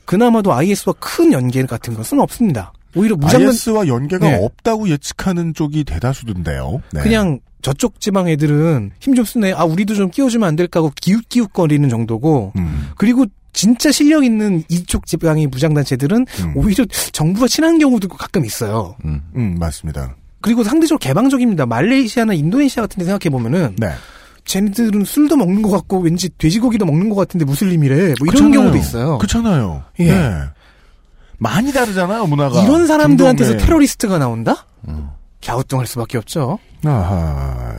그나마도 IS와 큰 연계 같은 것은 없습니다. 오히려 무장단 IS와 연계가 네. 없다고 예측하는 쪽이 대다수던데요. 네. 그냥 저쪽 지방 애들은 힘 좀 쓰네. 아 우리도 좀 끼워주면 안 될까 하고 기웃기웃거리는 정도고. 음. 그리고 진짜 실력 있는 이쪽 지방의 무장단체들은 오히려 정부와 친한 경우도 가끔 있어요. 음, 맞습니다. 그리고 상대적으로 개방적입니다. 말레이시아나 인도네시아 같은 데 생각해 보면은 네. 쟤네들은 술도 먹는 것 같고 왠지 돼지고기도 먹는 것 같은데 무슬림이래. 뭐 이런 그렇잖아요. 경우도 있어요. 그렇잖아요. 예. 네. 많이 다르잖아요, 문화가. 이런 사람들한테서 중동의. 테러리스트가 나온다? 갸우뚱할 수밖에 없죠. 아하.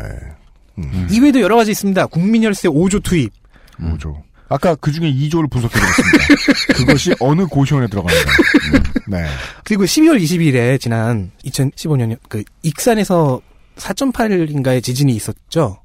이외에도 여러 가지 있습니다. 국민열세 5조 투입. 5조. 아까 그 중에 2조를 분석해드렸습니다. 그것이 어느 고시원에 들어갑니다. 음, 네. 그리고 12월 20일에 지난 2015년 그 익산에서 4.8인가의 지진이 있었죠.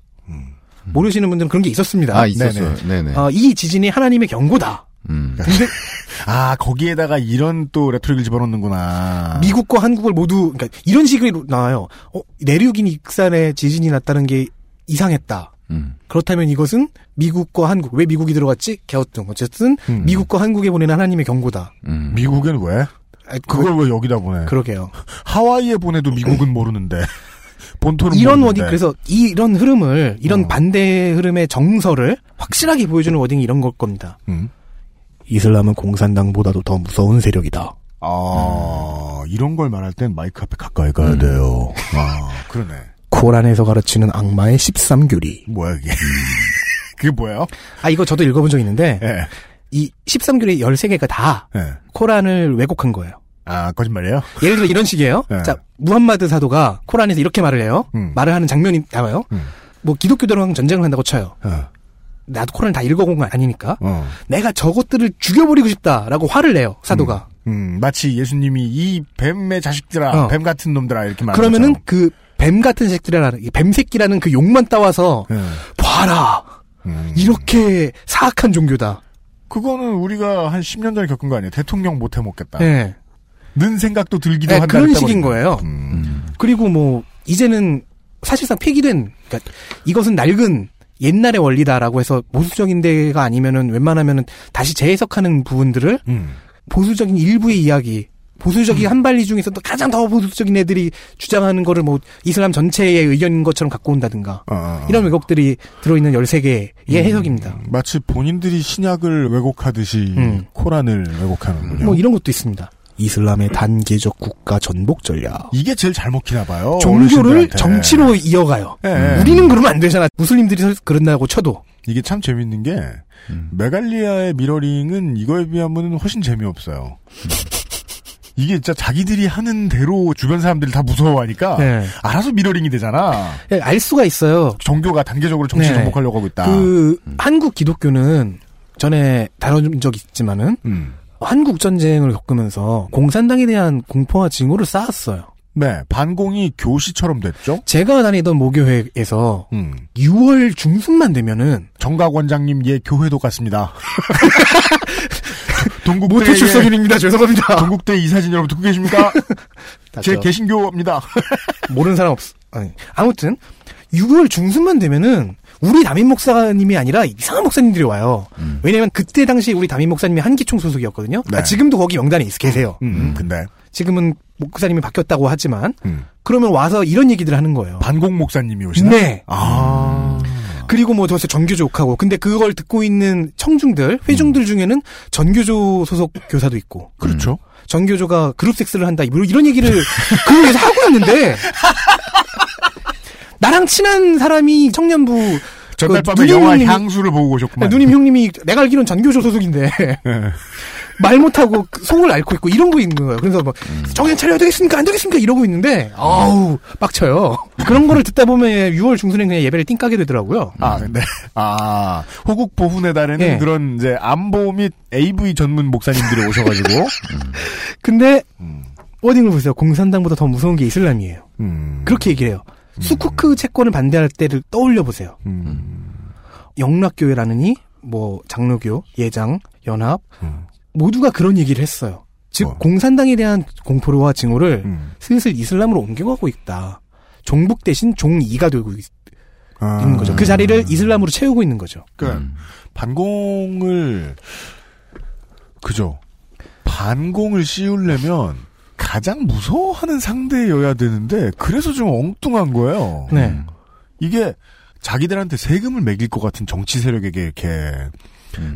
모르시는 분들은 그런 게 있었습니다. 아, 있었어요. 네네. 어, 이 지진이 하나님의 경고다. 음. 아, 거기에다가 이런 또 레토릭을 집어넣는구나. 미국과 한국을 모두 그러니까 이런 식으로 나와요. 어, 내륙인 익산에 지진이 났다는 게 이상했다. 음. 그렇다면 이것은 미국과 한국 왜 미국이 들어갔지? 갸우뚱. 어쨌든 음. 미국과 한국에 보내는 하나님의 경고다. 미국엔 왜? 그걸 왜 여기다 보내? 그러게요. 하와이에 보내도 미국은 모르는데. 본토는 이런 모르는데. wording 그래서 이, 이런 흐름을 이런 어. 반대 흐름의 정서를 확실하게 보여주는 wording이 이런 걸 겁니다. 음. 이슬람은 공산당보다도 더 무서운 세력이다. 아, 이런 걸 말할 땐 마이크 앞에 가까이 가야 돼요. 아, 그러네. 코란에서 가르치는 악마의 13교리. 뭐야, 이게. 그게 뭐예요? 아 이거 저도 읽어본 적 있는데 예. 이 13교리 13개가 다 예. 코란을 왜곡한 거예요. 아, 거짓말이에요? 예를 들어 이런 식이에요. 네. 자, 무함마드 사도가 코란에서 이렇게 말을 해요. 음. 말을 하는 장면이 나와요. 음. 뭐 기독교들랑 전쟁을 한다고 쳐요. 어. 나도 코란을 다 읽어본 건 아니니까. 어. 내가 저것들을 죽여버리고 싶다라고 화를 내요. 사도가. 음, 마치 예수님이 이 뱀의 자식들아, 어. 뱀 같은 놈들아, 이렇게 말하는 그러면은 그 뱀 같은 새끼라는 이 뱀새끼라는 그 욕만 따와서. 예. 봐라 음. 이렇게 사악한 종교다. 그거는 우리가 한 10년 전에 겪은 거 아니에요? 대통령 못 해 먹겠다. 네. 는 생각도 들기도 네, 한다. 그런 식인. 거예요. 음. 그리고 뭐 이제는 사실상 폐기된 그러니까 이것은 낡은 옛날의 원리다라고 해서 보수적인 데가 아니면은 웬만하면은 다시 재해석하는 부분들을 음. 보수적인 일부의 이야기 보수적인 한발리 중에서도 가장 더 보수적인 애들이 주장하는 거를 뭐 이슬람 전체의 의견인 것처럼 갖고 온다든가 어, 어, 어. 이런 왜곡들이 들어있는 13개의 해석입니다. 마치 본인들이 신약을 왜곡하듯이 음. 코란을 왜곡하는군요. 뭐 이런 것도 있습니다. 이슬람의 단계적 국가 전복 전략. 이게 제일 잘 먹히나 봐요. 종교를 어르신들한테. 정치로 이어가요. 예. 우리는 그러면 안 되잖아. 무슬림들이 설- 그런다고 쳐도. 이게 참 재밌는 게 메갈리아의 미러링은 이거에 비하면 훨씬 재미없어요. 이게 진짜 자기들이 하는 대로 주변 사람들이 다 무서워하니까 네. 알아서 미러링이 되잖아. 예, 알 수가 있어요. 종교가 단계적으로 정치 네. 정복하려고 하고 있다. 그 한국 기독교는 전에 다뤄준 적 있지만은 음. 한국 전쟁을 겪으면서 공산당에 대한 공포와 증오를 쌓았어요. 네, 반공이 교시처럼 됐죠. 제가 다니던 모교회에서 음. 6월 중순만 되면은 정각 원장님 예 교회도 갔습니다. 동국대 모태 출석인입니다. 죄송합니다. 동국대 이사진 여러분 듣고 계십니까? 제. 개신교입니다. 모르는 사람 없. 아니, 아무튼 6월 중순만 되면은 우리 담임 목사님이 아니라 이상한 목사님들이 와요. 왜냐면 그때 당시 우리 담임 목사님이 한기총 소속이었거든요. 네. 아, 지금도 거기 명단에 있, 계세요. 음, 근데 지금은 목사님이 바뀌었다고 하지만 음. 그러면 와서 이런 얘기들 하는 거예요. 반공 목사님이 오시나? 네. 아. 그리고 뭐 도대체 전교조 욕하고 근데 그걸 듣고 있는 청중들 회중들 중에는 전교조 소속 교사도 있고 그렇죠. 전교조가 그룹 섹스를 한다 뭐 이런 얘기를 그 위에서 하고 있는데 나랑 친한 사람이 청년부 전날 그 밤에 누님 영화 형님이- 향수를 보고 오셨구만. 누님 형님이 내가 알기로는 전교조 소속인데 말 못하고 그 속을 앓고 있고 이런 거 있는 거예요. 그래서 막 정신 차려야 되겠습니까? 안 되겠습니까? 이러고 있는데 아우 빡쳐요. 그런 거를 듣다 보면 6월 중순에 그냥 예배를 띵 까게 되더라고요. 아, 네. 아, 호국 보훈의 달에는 예. 그런 이제 안보 및 AV 전문 목사님들이 오셔가지고 근데 워딩을 보세요. 공산당보다 더 무서운 게 이슬람이에요. 음. 그렇게 얘기해요. 수쿠크 채권을 반대할 때를 떠올려 보세요. 음. 영락교회라느니 뭐 장로교, 예장, 연합 음. 모두가 그런 얘기를 했어요. 즉 어. 공산당에 대한 공포와 증오를 음. 슬슬 이슬람으로 옮겨가고 있다. 종북 대신 종이가 되고 있, 아. 는 거죠. 그 자리를 이슬람으로 채우고 있는 거죠. 그러니까 음. 반공을 그죠. 반공을 씌우려면 가장 무서워하는 상대여야 되는데 그래서 좀 엉뚱한 거예요. 네. 이게 자기들한테 세금을 매길 것 같은 정치 세력에게 이렇게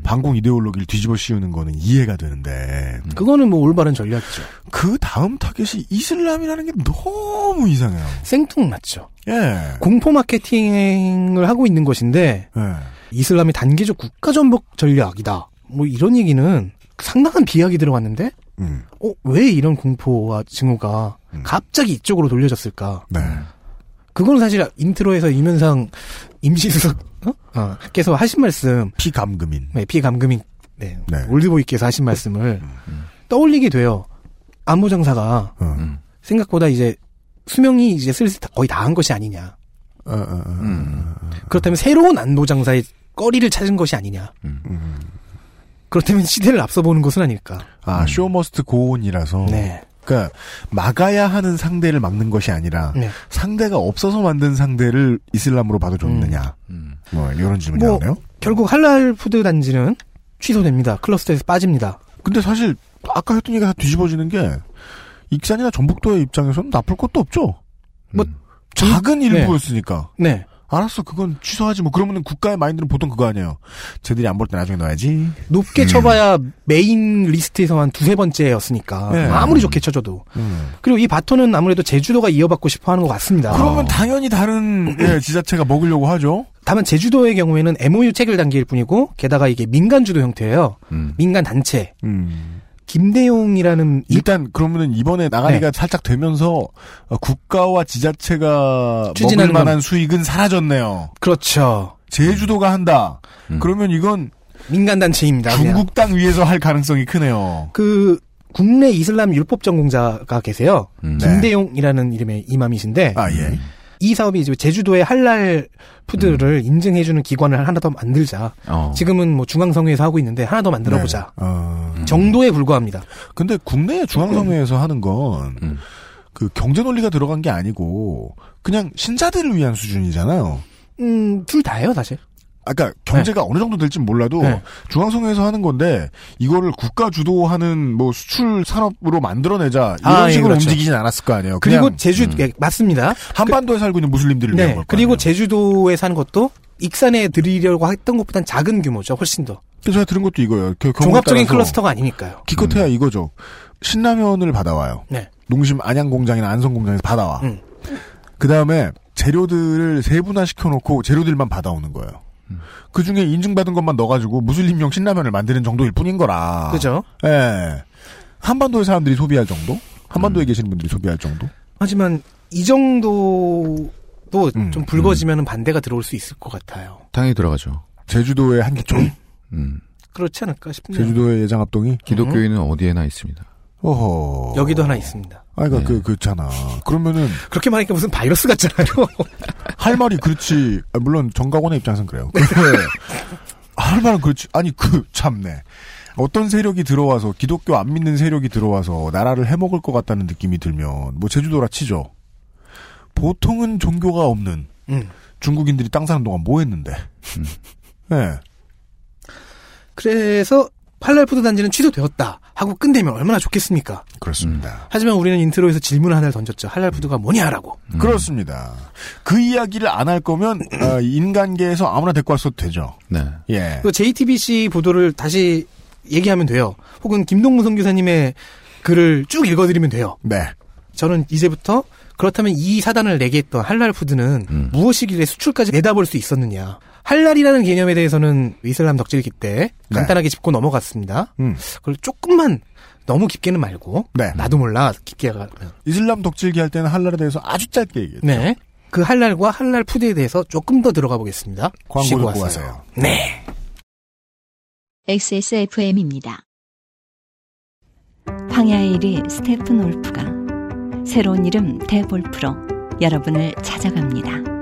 반공 이데올로기를 뒤집어 씌우는 거는 이해가 되는데 그거는 뭐 올바른 전략이죠. 그 다음 타겟이 이슬람이라는 게 너무 이상해요. 생뚱맞죠. 예. 공포 마케팅을 하고 있는 것인데 예. 이슬람이 단계적 국가 전복 전략이다. 뭐 이런 얘기는 상당한 비약이 들어갔는데 음. 어, 왜 이런 공포와 증오가 갑자기 이쪽으로 돌려졌을까? 네. 그건 사실 인트로에서 이면상 임시수석 어? 어, 께서 하신 말씀 피감금인. 네, 피감금인 네, 네. 올드보이께서 하신 말씀을 떠올리게 돼요. 안보장사가 어. 생각보다 이제 수명이 이제 슬슬 다- 거의 다 한 것이 아니냐. 어, 어, 어, 음. 그렇다면 새로운 안보장사의 꺼리를 찾은 것이 아니냐. 음. 그렇다면 시대를 앞서보는 것은 아닐까. 아, show must go on이라서. 네. 그러니까 막아야 하는 상대를 막는 것이 아니라 네. 상대가 없어서 만든 상대를 이슬람으로 봐도 좋느냐. 음. 뭐 이런 질문이 뭐 나오네요. 결국 할랄 푸드 단지는 취소됩니다. 클러스터에서 빠집니다. 근데 사실 아까 했던 얘기가 다 뒤집어지는 게 익산이나 전북도의 입장에서는 나쁠 것도 없죠. 뭐 작은 네. 일부였으니까. 네. 알았어, 그건 취소하지. 뭐 그러면은 국가의 마인드는 보통 그거 아니에요. 쟤들이 안 볼 때 나중에 넣어야지. 음. 높게 쳐봐야 메인 리스트에서 한 두세 번째였으니까 네. 아무리 좋게 쳐줘도 음. 그리고 이 바톤은 아무래도 제주도가 이어받고 싶어 하는 것 같습니다. 그러면 당연히 다른 예, 지자체가 먹으려고 하죠. 다만 제주도의 경우에는 MOU 체결 단계일 뿐이고 게다가 이게 민간 주도 형태예요. 음. 민간 단체 음. 김대용이라는 이- 일단 그러면은 이번에 나가리가 네. 살짝 되면서 어, 국가와 지자체가 먹을 만한 수익은 사라졌네요. 그렇죠 제주도가 한다. 음. 그러면 이건 민간 단체입니다. 중국 땅 위에서 할 가능성이 크네요. 그 국내 이슬람 율법 전공자가 계세요. 음. 네. 김대용이라는 이름의 이맘이신데 아 예. 이 사업이 이제 제주도의 할랄 푸드를 인증해주는 기관을 하나 더 만들자. 어. 지금은 뭐 중앙성회에서 하고 있는데 하나 더 만들어보자. 어. 정도에 불과합니다. 근데 국내 중앙성회에서 하는 건 음. 그 경제 논리가 들어간 게 아니고 그냥 신자들을 위한 수준이잖아요. 음, 둘 다예요, 사실. 아까 경제가 어느 정도 될진 몰라도 네. 중앙성회에서 하는 건데 이거를 국가 주도하는 뭐 수출 산업으로 만들어내자 이런 아, 예, 식으로 그렇죠. 움직이진 않았을 거 아니에요. 그리고 그냥 제주, 음. 예, 맞습니다. 한반도에 살고 있는 무슬림들을 위한 네. 걸 그리고 제주도에 사는 것도 익산에 들이려고 했던 것보단 작은 규모죠, 훨씬 더. 제가 들은 것도 이거예요. 그 종합적인 클러스터가 아니니까요. 기껏해야 이거죠. 신라면을 받아와요. 네. 농심 안양공장이나 안성공장에서 받아와. 음. 그 다음에 재료들을 세분화 시켜놓고 재료들만 받아오는 거예요. 그 중에 인증받은 것만 넣어가지고 무슬림용 신라면을 만드는 정도일 뿐인 거라. 그죠? 예. 한반도의 사람들이 소비할 정도? 한반도에 계시는 분들이 소비할 정도? 하지만 이 정도도 음, 좀 붉어지면 반대가 들어올 수 있을 것 같아요. 당연히 들어가죠. 제주도의 한기촌? 음. 그렇지 않을까 싶네요. 제주도의 예장합동이? 기독교인은 어디에나 있습니다. 어허. 여기도 하나 있습니다. 아, 그니까, 네. 그, 그렇잖아. 그러면은, 그렇게 말하니까 무슨 바이러스 같잖아요. 할 말이 그렇지. 아, 물론 정가원의 입장에서는 그래요. 근데 할 말은 그렇지. 아니 그 참네. 어떤 세력이 들어와서 기독교 안 믿는 세력이 들어와서 나라를 해먹을 것 같다는 느낌이 들면 뭐 제주도라 치죠. 보통은 종교가 없는 음. 중국인들이 땅 사는 동안 뭐 했는데. 네. 그래서 할랄푸드 단지는 취소되었다 하고 끝내면 얼마나 좋겠습니까? 그렇습니다. 하지만 우리는 인트로에서 질문 하나를 던졌죠. 할랄푸드가 뭐냐라고. 그렇습니다. 그 이야기를 안 할 거면 어, 인간계에서 아무나 데리고 왔어도 되죠. 네. 예. 그 JTBC 보도를 다시 얘기하면 돼요. 혹은 김동무 선교사님의 글을 쭉 읽어드리면 돼요. 네. 저는 이제부터 그렇다면 이 사단을 내게 했던 할랄푸드는 음. 무엇이길래 수출까지 내다볼 수 있었느냐. 할랄이라는 개념에 대해서는 이슬람 덕질 기 때 네. 간단하게 짚고 넘어갔습니다. 음. 그걸 조금만 너무 깊게는 말고 네. 나도 몰라 깊게 가면 이슬람 덕질기 할 때는 할랄에 대해서 아주 짧게 얘기했죠. 네. 그 할랄과 할랄 푸드에 대해서 조금 더 들어가 보겠습니다. 광고 쉬고 듣고 왔어요. 와세요. 네. XSFM입니다. 황야의 이리 스테픈울프가 새로운 이름 데볼프로 여러분을 찾아갑니다.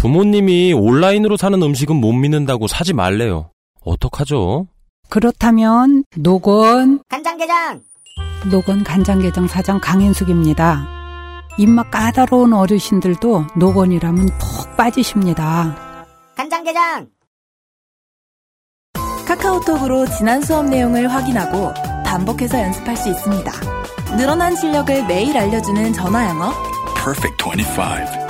부모님이 온라인으로 사는 음식은 못 믿는다고 사지 말래요. 어떡하죠? 그렇다면 노건 간장게장 노건 간장게장 사장 강인숙입니다. 입맛 까다로운 어르신들도 노건이라면 푹 빠지십니다. 간장게장 카카오톡으로 지난 수업 내용을 확인하고 반복해서 연습할 수 있습니다. 늘어난 실력을 매일 알려주는 전화 영어. Perfect 25.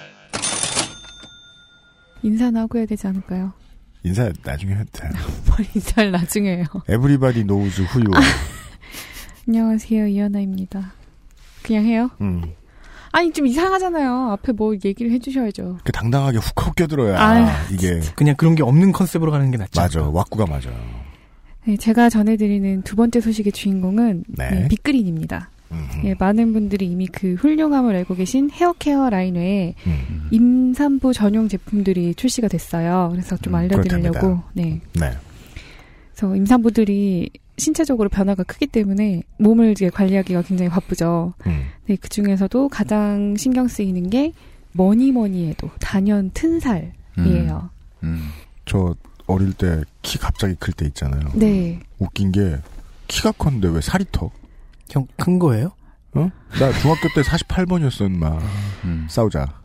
인사는 하고 해야 되지 않을까요? 인사 나중에 해도 돼요. 뭘 인사를 나중에 해요. Everybody knows who you are. 안녕하세요, 이현아입니다. 그냥 해요? 음. 아니, 좀 이상하잖아요. 앞에 뭐 얘기를 해주셔야죠. 그 당당하게 훅훅 껴들어야 아유, 이게 그냥 그런 게 없는 컨셉으로 가는 게 낫죠. 맞아. 왁구가 맞아. 네, 제가 전해드리는 두 번째 소식의 주인공은 네. 네, 빅그린입니다. 예, 많은 분들이 이미 그 훌륭함을 알고 계신 헤어케어 라인 외에 음. 임산부 전용 제품들이 출시가 됐어요. 그래서 좀 알려드리려고. 그렇답니다. 네. 네. 그래서 임산부들이 신체적으로 변화가 크기 때문에 몸을 이제 관리하기가 굉장히 바쁘죠. 음. 네, 그 중에서도 가장 신경 쓰이는 게 뭐니 뭐니 해도 단연 튼살이에요. 저 어릴 때 키 갑자기 클 때 있잖아요. 네. 웃긴 게 키가 컸는데 왜 살이 터? 형 큰 거예요? 어? 나 중학교 때 48번이었어, 인마. 싸우자.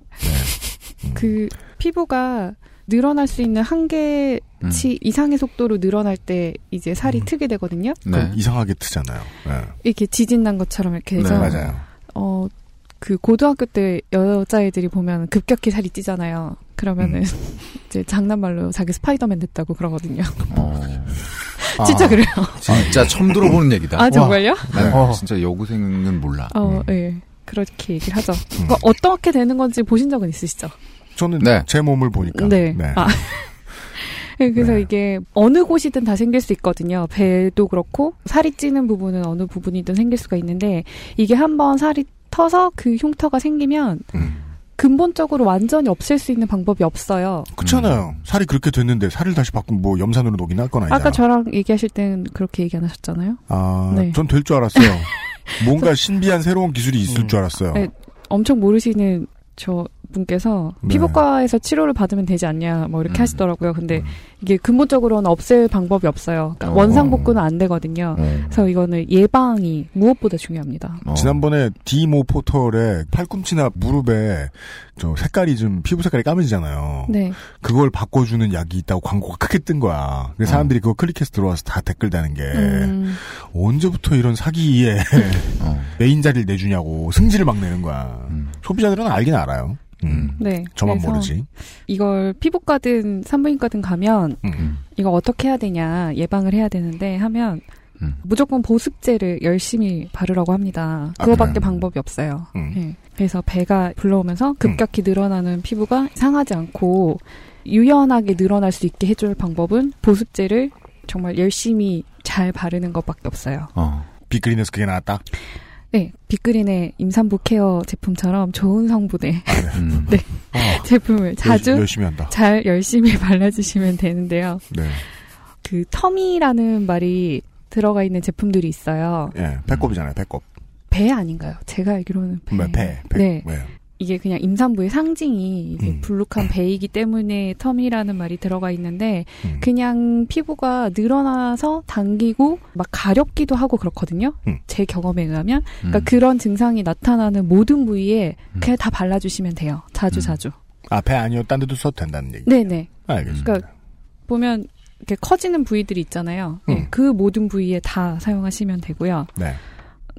그 피부가 늘어날 수 있는 한계치 이상의 속도로 늘어날 때 이제 살이 트게 되거든요. 그럼 이상하게 트잖아요. 네. 이렇게 지진 난 것처럼 이렇게 해서 네, 맞아요. 어, 그 고등학교 때 여자애들이 보면 급격히 살이 찌잖아요. 그러면은 이제 장난말로 자기 스파이더맨 됐다고 그러거든요. 진짜 아, 그래요. 진짜 처음 들어보는 얘기다. 아, 정말요? 난 어. 진짜 여고생은 몰라. 어, 예. 그렇게 얘기를 하죠. 그러니까 어떻게 되는 건지 보신 적은 있으시죠? 저는 제 몸을 보니까. 네. 아. 네, 그래서 이게 어느 곳이든 다 생길 수 있거든요. 배도 그렇고 살이 찌는 부분은 어느 부분이든 생길 수가 있는데 이게 한번 살이 터서 그 흉터가 생기면 근본적으로 완전히 없앨 수 있는 방법이 없어요. 그렇잖아요. 살이 그렇게 됐는데 살을 다시 바꾸면 뭐 염산으로 녹이나 할건 아니잖아. 아까 저랑 얘기하실 땐 그렇게 얘기 안 하셨잖아요? 아, 네. 전될 줄 알았어요. 뭔가 신비한 새로운 기술이 있을 줄 알았어요. 네, 엄청 모르시는 저 분께서 네. 피부과에서 치료를 받으면 되지 않냐 뭐 음. 이렇게 하시더라고요. 근데 이게 근본적으로는 없앨 방법이 없어요. 그러니까 어. 원상 복구는 안 되거든요. 어. 그래서 이거는 예방이 무엇보다 중요합니다. 지난번에 디모 포털에 팔꿈치나 무릎에 저 색깔이 좀 피부 색깔이 까매지잖아요. 네. 그걸 바꿔주는 약이 있다고 광고가 크게 뜬 거야. 그래서 사람들이 그거 클릭해서 들어와서 다 댓글 다는 게 음. 언제부터 이런 사기에 메인 자리를 내주냐고 승질을 막 내는 거야. 소비자들은 알긴 알아요. 음. 네. 저만 모르지. 이걸 피부과든 산부인과든 가면 음. 이거 어떻게 해야 되냐 예방을 해야 되는데 하면 음. 무조건 보습제를 열심히 바르라고 합니다. 아, 그거밖에 그래요? 방법이 없어요. 음. 예. 그래서 배가 불러오면서 급격히 늘어나는 피부가 상하지 않고 유연하게 늘어날 수 있게 해줄 방법은 보습제를 정말 열심히 잘 바르는 것밖에 없어요. 빅그린에서 그게 나왔다. 네, 빅그린의 임산부 케어 제품처럼 좋은 성분의 네, 어. 제품을 자주 열- 열심히 한다. 잘 열심히 발라주시면 되는데요. 네. 그 tummy라는 말이 들어가 있는 제품들이 있어요. 예, 배꼽이잖아요, 배꼽. 배 아닌가요? 제가 알기로는 배. 배, 배, 배. 네. 왜? 이게 그냥 임산부의 상징이 이제 음. 불룩한 배이기 때문에 tummy라는 말이 들어가 있는데 음. 그냥 피부가 늘어나서 당기고 막 가렵기도 하고 그렇거든요. 음. 제 경험에 의하면 그러니까 음. 그런 증상이 나타나는 모든 부위에 그냥 다 발라주시면 돼요. 자주 자주. 아, 배 아니요. 딴 데도 써도 된다는 얘기. 네네. 알겠습니다. 그러니까 보면 이렇게 커지는 부위들이 있잖아요. 네, 음. 그 모든 부위에 다 사용하시면 되고요. 네.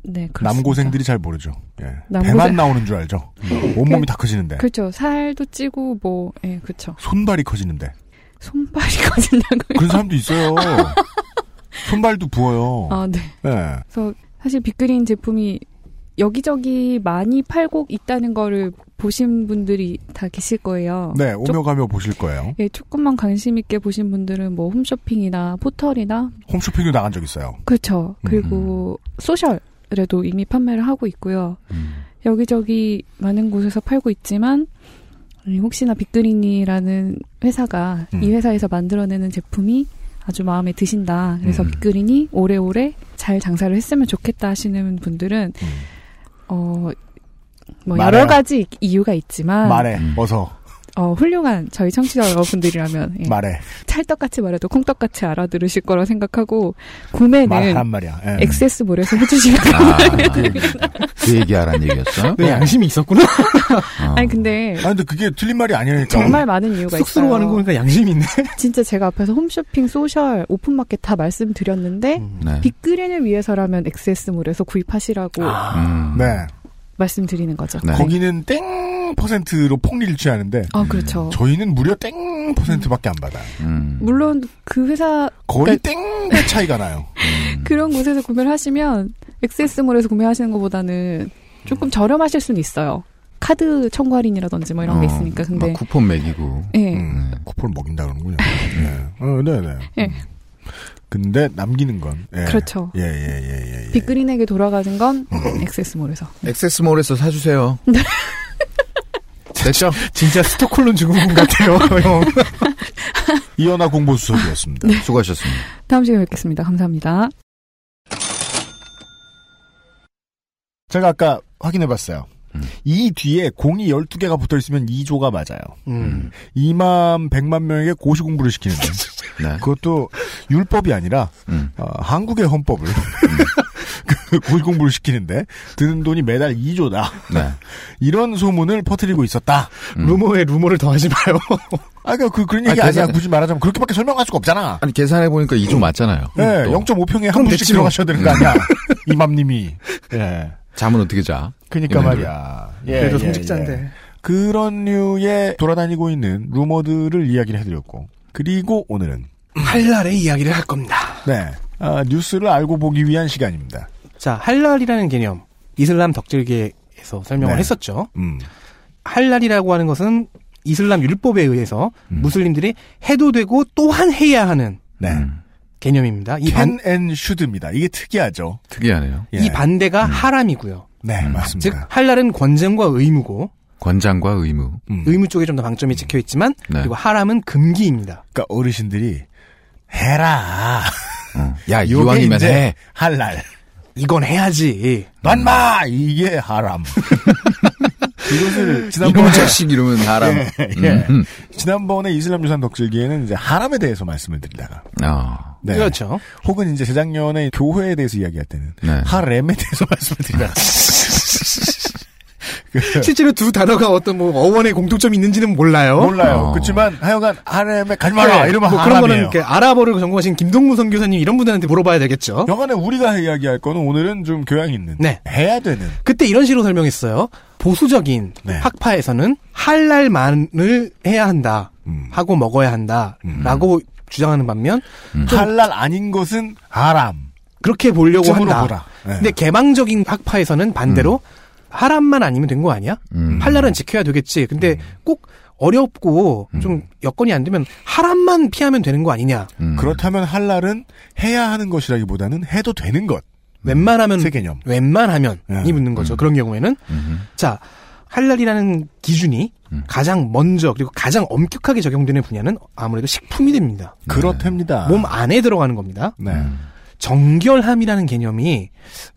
네, 그렇습니다. 남고생들이 잘 모르죠. 예. 남고생- 배만 나오는 줄 알죠. 온몸이 다 커지는데. 그렇죠. 살도 찌고 뭐, 예, 그렇죠. 손발이 커지는데. 손발이 커진다고요? 그런 사람도 있어요. 손발도 부어요. 아, 네. 예. 그래서 사실 빅그린 제품이 여기저기 많이 팔고 있다는 거를 보신 분들이 다 계실 거예요. 네, 오며 가며 보실 거예요. 예, 조금만 관심 있게 보신 분들은 뭐 홈쇼핑이나 포털이나 홈쇼핑도 나간 적 있어요. 그렇죠. 음. 그리고 social에도 이미 판매를 하고 있고요. 여기저기 많은 곳에서 팔고 있지만 음, 혹시나 빅그린이라는 회사가 음. 이 회사에서 만들어내는 제품이 아주 마음에 드신다. 그래서 음. 빅그린이 오래오래 잘 장사를 했으면 좋겠다 하시는 분들은 음. 어, 뭐. 여러 가지 이유가 있지만 말해, 어서. 어, 훌륭한 저희 청취자 여러분들이라면 예, 말해. 찰떡같이 말해도 콩떡같이 알아들으실 거라 생각하고 구매는 말이야. 예. 해주시면 아, 감사하겠습니다. 그 얘기하란 얘기였어요? 네, 양심이 있었구나. 아니 근데 아, 근데 그게 틀린 말이 아니라니까. 정말 많은 이유가 쑥스러워 있어요. 하는 거 보니까 양심이 있네. 진짜 제가 앞에서 홈쇼핑, 소셜, 오픈마켓 다 말씀드렸는데 네. 빅그린을 위해서라면 XS몰에서 구입하시라고 음. 네. 말씀드리는 거죠. 네. 거기는 땡 퍼센트로 폭리를 취하는데 아 그렇죠. 저희는 무려 땡 퍼센트밖에 안 받아요. 음. 물론 그 회사 거의 그러니까 땡의 차이가 나요. 그런 곳에서 구매를 하시면 액세스몰에서 구매하시는 것보다는 조금 저렴하실 수는 있어요. 카드 청구 할인이라든지 뭐 이런 게 어, 있으니까 근데 막 쿠폰 매기고. 예. 음, 쿠폰을 먹인다 그러는군요. 네. 어, 네네. 예. 근데 남기는 건. 예. 그렇죠. 예, 예, 예, 예. 예. 빅그린에게 돌아가는 건 액세스몰에서. 액세스몰에서 사주세요. 됐죠? 진짜 스톡홀름 증후군 같아요, 형. 이현아 공보수석이었습니다. 수고하셨습니다. 다음 시간에 뵙겠습니다. 감사합니다. 제가 아까 확인해봤어요. 이 뒤에 공이 12개가 붙어 있으면 2조가 맞아요. 음. 2만 100만 명에게 고시 공부를 시키는데. 네. 그것도 율법이 아니라 음. 어, 한국의 헌법을 그 고시 공부를 시키는데 드는 돈이 매달 2조다. 네. 이런 소문을 퍼뜨리고 있었다. 루머에 루머를 더하지 마요. 아, 그러니까 그, 그런 얘기 아니, 아니야. 굳이 말하자면 그렇게밖에 설명할 수가 없잖아. 아니, 계산해 보니까 2조 맞잖아요. 네, 또. 0.5평에 한 분씩 됐지 들어가셔야 되는 거 아니야. 이맘님이. 예. 잠은 어떻게 자? 그니까. 말이야. 예, 그래도 예, 성직자인데. 예. 그런 류의 돌아다니고 있는 루머들을 이야기를 해드렸고. 그리고 오늘은. 할랄의 이야기를 할 겁니다. 네. 아, 뉴스를 알고 보기 위한 시간입니다. 자, 할랄이라는 개념. 이슬람 덕질계에서 설명을 네. 했었죠. 음. 할랄이라고 하는 것은 이슬람 율법에 의해서 음. 무슬림들이 해도 되고 또한 해야 하는 네. 음. 개념입니다. 이, 반, can and should입니다. 이게 특이하죠. 특이하네요. 예. 이 반대가 하람이고요. 네, 음. 즉 맞습니다. 할랄은 권장과 의무고 권장과 의무. 음. 의무 쪽에 좀 더 방점이 찍혀 있지만 네. 그리고 하람은 금기입니다. 그러니까 어르신들이 해라. 어. 야, 이왕이면 해. 할랄. 이건 해야지. 넌마 이게 하람. 이것을 지난번에 자식 이러면 하람. 예, 예. 음. 지난번에 이슬람 유산 덕질기에는 이제 하람에 대해서 말씀을 드리다가 아. 네. 그렇죠. 혹은 이제 재작년에 교회에 대해서 이야기할 때는 네. 하렘에 대해서 말씀을 드리다가 그, 실제로 두 단어가 어떤 뭐 어원의 공통점이 있는지는 몰라요. 몰라요. 어. 그렇지만 하여간 하렘에 가지 마라 네, 이러면 뭐 그런 거는 아랍어를 전공하신 김동무 선교사님 이런 분들한테 물어봐야 되겠죠. 여간에 우리가 이야기할 거는 오늘은 좀 교양 있는 네. 해야 되는 그때 이런 식으로 설명했어요. 보수적인 네. 학파에서는 할랄만을 해야 한다. 음. 하고 먹어야 한다. 라고 주장하는 반면 좀 할랄 아닌 것은 하람. 그렇게 보려고 한다. 보라. 네. 근데 개방적인 학파에서는 반대로 하람만 아니면 된 거 아니야? 음. 할랄은 지켜야 되겠지. 근데 음. 꼭 어렵고 좀 여건이 안 되면 하람만 피하면 되는 거 아니냐? 음. 그렇다면 할랄은 해야 하는 것이라기보다는 해도 되는 것. 웬만하면 세 개념. 웬만하면이 네. 묻는 거죠. 그런 경우에는. 자 할랄이라는 기준이 음. 가장 먼저 그리고 가장 엄격하게 적용되는 분야는 아무래도 식품이 됩니다. 그렇답니다. 몸 안에 들어가는 겁니다. 네. 음. 정결함이라는 개념이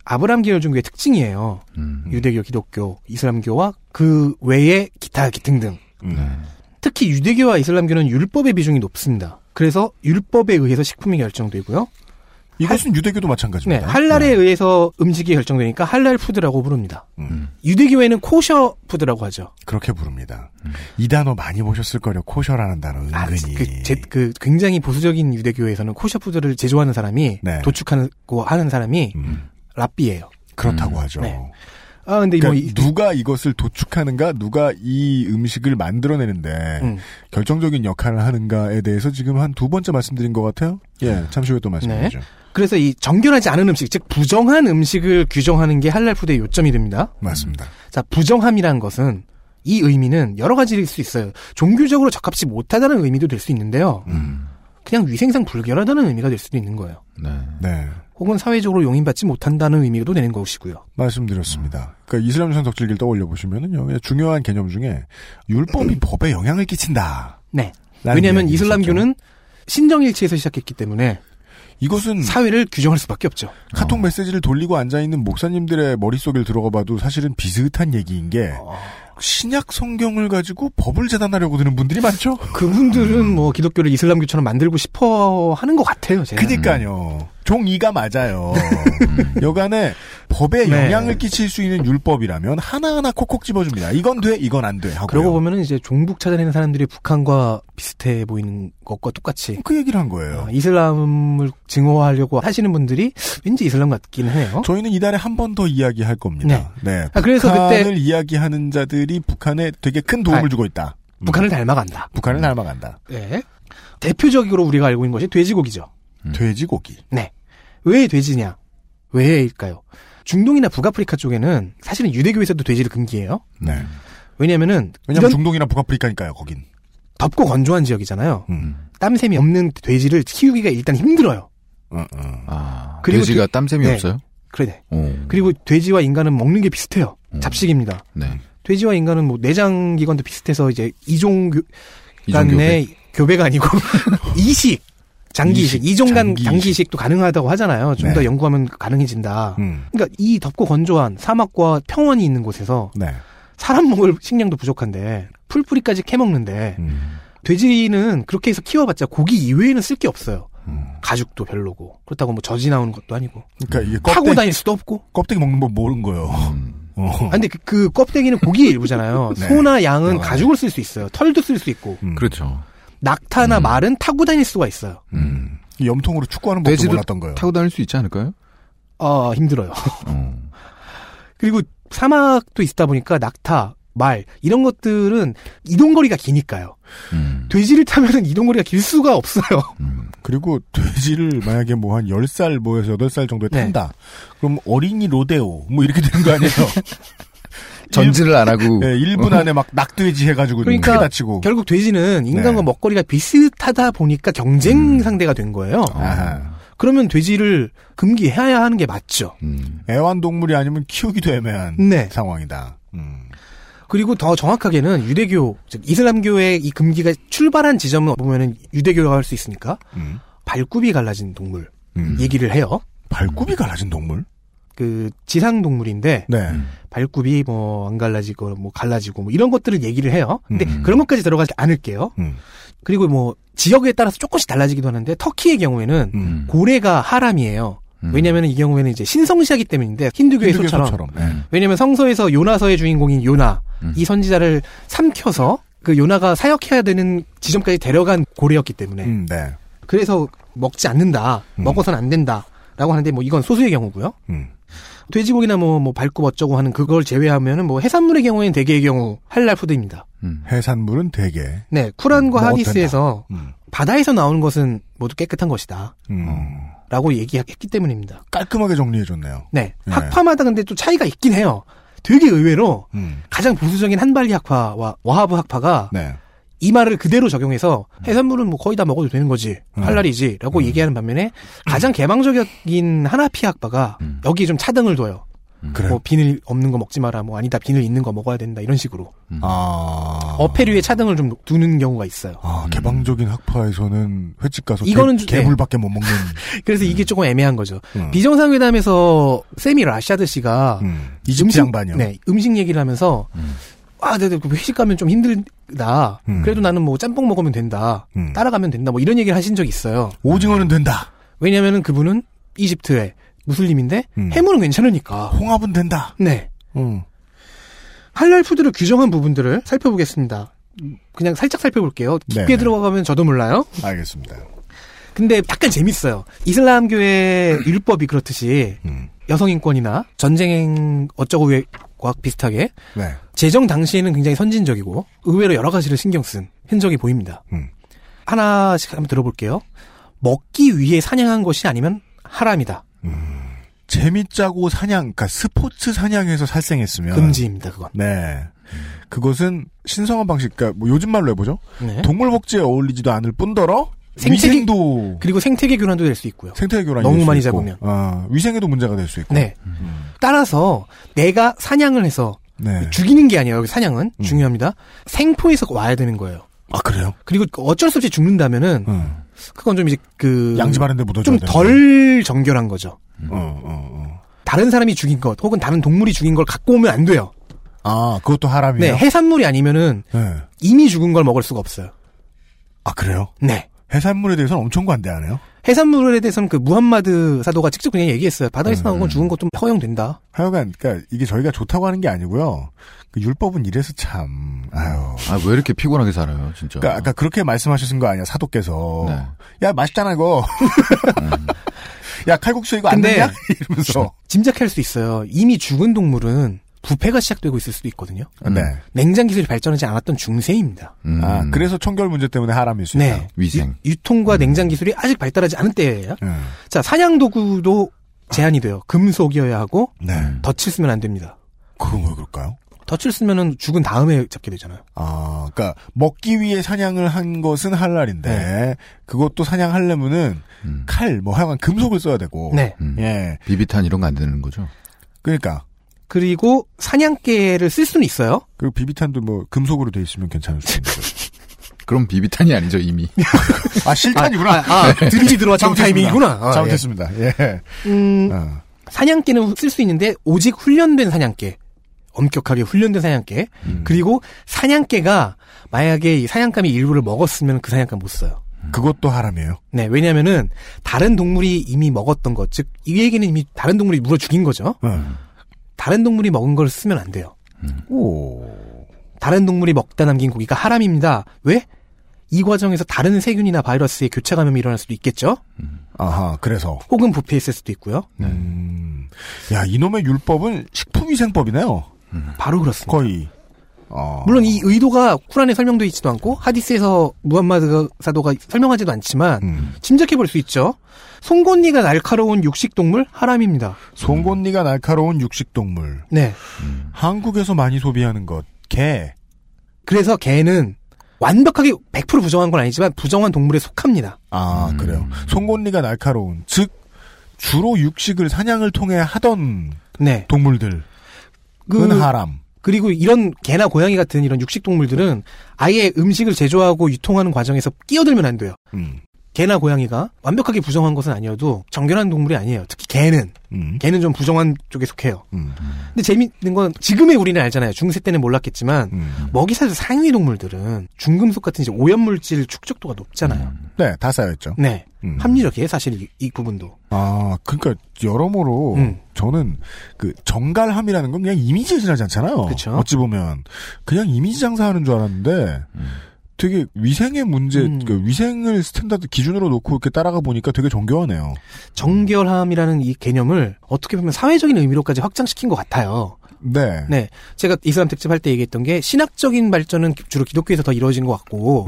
아브람 계열 종교의 특징이에요. 음. 유대교, 기독교, 이슬람교와 그 외에 기타 등등. 음. 네. 특히 유대교와 이슬람교는 율법의 비중이 높습니다. 그래서 율법에 의해서 식품이 결정되고요. 이것은 유대교도 네, 마찬가지입니다. 할랄에 의해서 음식이 결정되니까 할랄 푸드라고 부릅니다. 음. 유대교에는 코셔 푸드라고 하죠. 그렇게 부릅니다. 이 단어 많이 보셨을 거요. 코셔라는 단어 은근히. 그, 제, 그 굉장히 보수적인 유대교에서는 코셔 푸드를 제조하는 사람이 네. 도축하고 하는 사람이 랍비예요. 그렇다고 하죠. 네. 아 근데 그러니까 뭐 이- 누가 이것을 도축하는가, 누가 이 음식을 만들어내는데 음. 결정적인 역할을 하는가에 대해서 지금 한 두 번째 말씀드린 것 같아요. 예, 잠시 후에 또 말씀드리죠. 그래서 이 정결하지 않은 음식, 즉 부정한 음식을 규정하는 게 할랄 푸드의 요점이 됩니다. 맞습니다. 자, 부정함이란 것은 이 의미는 여러 가지일 수 있어요. 종교적으로 적합치 못하다는 의미도 될 수 있는데요. 그냥 위생상 불결하다는 의미가 될 수도 있는 거예요. 네. 혹은 사회적으로 용인받지 못한다는 의미도 되는 것이고요. 말씀드렸습니다. 그러니까 이슬람 현상 덕질기를 떠올려 보시면은요, 중요한 개념 중에 율법이 법에 영향을 끼친다. 네. 왜냐하면 이슬람교는 신정일치에서 시작했기 때문에 이것은 사회를 규정할 수밖에 없죠. 카톡 메시지를 돌리고 앉아 있는 목사님들의 머릿속을 들어가봐도 사실은 비슷한 얘기인 게 신약 성경을 가지고 법을 재단하려고 드는 분들이 많죠. 그분들은 뭐 기독교를 이슬람교처럼 만들고 싶어 하는 것 같아요. 제가. 그니까요. 종이가 맞아요. 여간에 법에 네. 영향을 끼칠 수 있는 율법이라면 하나하나 콕콕 집어줍니다. 이건 돼, 이건 안 돼. 하고. 그러고 보면은 이제 종북 찾아내는 사람들이 북한과 비슷해 보이는 것과 똑같이 그 얘기를 한 거예요. 어, 이슬람을 증오하려고 하시는 분들이 왠지 이슬람 같기는 해요. 저희는 이달에 한 번 더 이야기할 겁니다. 네. 아, 그래서 북한을 그때- 이야기하는 자들이 북한에 되게 큰 도움을 아, 주고 있다. 북한을 닮아간다. 북한을 닮아간다. 네. 대표적으로 우리가 알고 있는 것이 돼지고기죠. 돼지고기. 네. 왜 돼지냐? 왜일까요? 중동이나 북아프리카 쪽에는 사실은 유대교에서도 돼지를 금기해요. 네. 왜냐면은 왜냐면 이런 중동이나 북아프리카니까요, 거긴. 덥고 건조한 지역이잖아요. 음. 땀샘이 없는 돼지를 키우기가 일단 힘들어요. 어, 아, 그리고 돼지가 돼- 땀샘이 네. 없어요? 그래. 오. 그리고 돼지와 인간은 먹는 게 비슷해요. 잡식입니다. 네. 돼지와 인간은 뭐 내장 기관도 비슷해서 이제 이종 교, 이종 간의 교배가 아니고 이식 장기 이식, 이식, 이종 간 장기 장기 이식도 가능하다고 하잖아요. 좀 네. 더 연구하면 가능해진다. 음. 그러니까 이 덥고 건조한 사막과 평원이 있는 곳에서 네. 사람 먹을 식량도 부족한데 풀뿌리까지 캐먹는데 음. 돼지는 그렇게 해서 키워봤자 고기 이외에는 쓸 게 없어요. 음. 가죽도 별로고 그렇다고 뭐 젖이 나오는 것도 아니고 그러니까 이게 타고 껍데기, 다닐 수도 없고 껍데기 먹는 법 모르는 거예요. 어. 아, 근데 그, 그 껍데기는 고기의 일부잖아요. 네. 소나 양은 어. 가죽을 쓸 수 있어요. 털도 쓸 수 있고. 음. 그렇죠. 낙타나 말은 타고 다닐 수가 있어요. 음. 이 염통으로 축구하는 법도 몰랐던 거예요. 타고 다닐 수 있지 않을까요? 아, 힘들어요. 어. 그리고 사막도 있다 보니까 낙타, 말, 이런 것들은 이동 거리가 기니까요. 음. 돼지를 타면은 이동 거리가 길 수가 없어요. 그리고 돼지를 만약에 뭐 한 10살 뭐에서 8살 정도에 네. 탄다. 그럼 어린이 로데오 뭐 이렇게 되는 거 아니에요? 전지를 안 하고. 네, 1분 안에 막 낙돼지 해가지고 크게 그러니까 다치고. 결국 돼지는 인간과 네. 먹거리가 비슷하다 보니까 경쟁 상대가 된 거예요. 아하. 그러면 돼지를 금기해야 하는 게 맞죠. 음. 애완동물이 아니면 키우기도 애매한 네. 상황이다. 음. 그리고 더 정확하게는 유대교, 즉 이슬람교의 이 금기가 출발한 지점을 보면은 유대교라고 할 수 있으니까 음. 발굽이 갈라진 동물 음. 얘기를 해요. 발굽이 갈라진 동물? 그 지상 동물인데 네. 발굽이 뭐 안 갈라지고 뭐 갈라지고 뭐 이런 것들을 얘기를 해요. 근데 음. 그런 것까지 들어가지 않을게요. 음. 그리고 뭐 지역에 따라서 조금씩 달라지기도 하는데 터키의 경우에는 음. 고래가 하람이에요. 음. 왜냐하면 이 경우에는 이제 신성시하기 때문인데 힌두교의 힌두교 소처럼. 소처럼. 네. 왜냐하면 성서에서 요나서의 주인공인 요나 음. 이 선지자를 삼켜서 그 요나가 사역해야 되는 지점까지 데려간 고래였기 때문에 음, 네. 그래서 먹지 않는다 음. 먹어서는 안 된다 라고 하는데 뭐 이건 소수의 경우고요. 음. 돼지고기나 뭐, 뭐, 발굽 어쩌고 하는 그걸 제외하면은 뭐, 해산물의 경우에는 대개의 경우, 할랄 푸드입니다. 음. 해산물은 대개. 네, 쿠란과 뭐 하디스에서 음. 바다에서 나오는 것은 모두 깨끗한 것이다. 음. 라고 얘기했기 때문입니다. 깔끔하게 정리해줬네요. 네. 네. 학파마다 근데 또 차이가 있긴 해요. 되게 의외로 음. 가장 보수적인 한발리 학파와 와하브 학파가 네. 이 말을 그대로 적용해서 해산물은 뭐 거의 다 먹어도 되는 거지. 음. 할랄이지. 라고 얘기하는 반면에 가장 개방적인 하나피 학파가 음. 여기에 좀 차등을 둬요. 그래요? 뭐 비늘 없는 거 먹지 마라. 뭐 아니다 비늘 있는 거 먹어야 된다. 이런 식으로. 아. 어패류에 차등을 좀 두는 경우가 있어요. 아, 개방적인 학파에서는 횟집 가서 이거는 개, 좀- 개불밖에 못 먹는. 그래서 이게 조금 애매한 거죠. 음. 비정상회담에서 세미 라샤드 씨가 이집트 음식- 양반이요. 네, 음식 얘기를 하면서 아, 네, 네, 그 회식 가면 좀 힘들다. 음. 그래도 나는 뭐 짬뽕 먹으면 된다. 따라가면 된다. 뭐 이런 얘기를 하신 적이 있어요. 오징어는 된다. 왜냐면은 그분은 이집트의 무슬림인데 해물은 괜찮으니까. 홍합은 된다. 네. 음. 할랄 푸드를 규정한 부분들을 살펴보겠습니다. 그냥 살짝 살펴볼게요. 깊게 네네. 들어가면 저도 몰라요. 알겠습니다. 근데 약간 재밌어요. 이슬람교의 율법이 그렇듯이 음. 여성 인권이나 전쟁 어쩌고 과 비슷하게 네. 제정 당시에는 굉장히 선진적이고 의외로 여러 가지를 신경 쓴 흔적이 보입니다. 음. 하나씩 한번 들어볼게요. 먹기 위해 사냥한 것이 아니면 하람이다. 재밌자고 사냥, 그러니까 스포츠 사냥에서 살생했으면 금지입니다, 그건. 네. 그것은 신성한 방식, 그러니까 뭐 요즘 말로 해보죠. 네. 동물 복지에 어울리지도 않을 뿐더러 생태계- 위생도 그리고 생태계 교란도 될 수 있고요. 생태계 교란이 너무 많이 있고, 잡으면. 아, 위생에도 문제가 될 수 있고. 네. 따라서 내가 사냥을 해서 네. 죽이는 게 아니에요. 여기 사냥은 중요합니다. 생포에서 와야 되는 거예요. 아 그래요? 그리고 어쩔 수 없이 죽는다면은 그건 좀 이제 그 양지 바른데 묻어줘야 좀 되는 덜 정결한 거죠. 어, 어, 다른 사람이 죽인 것 혹은 다른 동물이 죽인 걸 갖고 오면 안 돼요. 아, 그것도 하람이에요? 네, 해산물이 아니면은 네. 이미 죽은 걸 먹을 수가 없어요. 아, 그래요? 네. 해산물에 대해서는 엄청 관대하네요. 해산물에 대해서는 그 무함마드 사도가 직접 그냥 얘기했어요. 바다에서 나온 건 죽은 것도 허용된다. 하여간, 그니까, 이게 저희가 좋다고 하는 게 아니고요. 그 율법은 이래서 참, 아유. 아, 왜 이렇게 피곤하게 살아요, 진짜. 그니까, 아까 그렇게 말씀하셨은 거 아니야, 사도께서. 네. 야, 맛있잖아, 이거. 야, 칼국수 이거 안 되냐? 이러면서. 짐작할 수 있어요. 이미 죽은 동물은 부패가 시작되고 있을 수도 있거든요. 네. 냉장 기술이 발전하지 않았던 중세입니다. 아, 그래서 청결 문제 때문에 하람일 수 있다. 네. 유, 통과 냉장 기술이 아직 발달하지 않은 때예요. 음. 자, 사냥 도구도 제한이 돼요. 금속이어야 하고 네. 덫을 쓰면 안 됩니다. 그건 왜 그럴까요? 덫을 쓰면은 죽은 다음에 잡게 되잖아요. 아, 그니까, 먹기 위해 사냥을 한 것은 할랄인데, 네. 그것도 사냥하려면은, 칼, 뭐 하여간 금속을 써야 되고. 네. 예. 비비탄 이런 거 안 되는 거죠? 그러니까. 그리고 사냥개를 쓸 수는 있어요. 그리고 비비탄도 뭐, 금속으로 돼 있으면 괜찮을 수 있는 거죠. 그럼 비비탄이 아니죠, 이미. 아, 실탄이구나. 아, 아, 아, 드립이 들어왔던 타이밍이구나. 아, 잘못했습니다. 예. 음, 어. 사냥개는 쓸 수 있는데 오직 훈련된 사냥개. 엄격하게 훈련된 사냥개. 음. 그리고 사냥개가 만약에 이 사냥감이 일부를 먹었으면 그 사냥감 못 써요. 그것도 하람이에요. 네, 왜냐면은 다른 동물이 이미 먹었던 것, 즉 이 얘기는 이미 다른 동물이 물어 죽인 거죠. 다른 동물이 먹은 걸 쓰면 안 돼요. 오. 다른 동물이 먹다 남긴 고기가 하람입니다. 왜? 이 과정에서 다른 세균이나 바이러스의 교차 감염이 일어날 수도 있겠죠. 아하, 그래서. 혹은 부패했을 수도 있고요. 음. 야, 이놈의 율법은 식품위생법이네요. 바로 그렇습니다. 거의. 어. 물론 이 의도가 쿠란에 설명되어 있지도 않고 하디스에서 무함마드 사도가 설명하지도 않지만 음. 짐작해 볼 수 있죠. 송곳니가 날카로운 육식 동물 하람입니다. 송곳니가 날카로운 육식동물. 네. 한국에서 많이 소비하는 것. 개. 그래서 개는 완벽하게 100% 부정한 건 아니지만 부정한 동물에 속합니다. 아, 그래요. 송곳니가 날카로운. 즉, 주로 육식을 사냥을 통해 하던 네. 동물들. 그- 은 하람. 그리고 이런 개나 고양이 같은 이런 육식 동물들은 아예 음식을 제조하고 유통하는 과정에서 끼어들면 안 돼요. 음. 개나 고양이가 완벽하게 부정한 것은 아니어도 정결한 동물이 아니에요. 특히 개는 음. 개는 좀 부정한 쪽에 속해요. 음. 근데 재밌는 건 지금의 우리는 알잖아요. 중세 때는 몰랐겠지만 음. 먹이사슬 상위 동물들은 중금속 같은 이제 오염물질 축적도가 높잖아요. 네, 다 쌓여있죠. 네. 음. 합리적이에요, 사실 이, 이 부분도. 아, 그러니까 여러모로 음. 저는 그 정갈함이라는 건 그냥 이미지에 지나지 않잖아요. 그쵸. 어찌 보면 그냥 이미지 장사하는 줄 알았는데 되게 위생의 문제, 음. 그 위생을 standard 기준으로 놓고 이렇게 따라가 보니까 되게 정교하네요. 정결함이라는 이 개념을 어떻게 보면 사회적인 의미로까지 확장시킨 것 같아요. 네. 네. 제가 이슬람 특집 할 때 얘기했던 게 신학적인 발전은 주로 기독교에서 더 이루어진 것 같고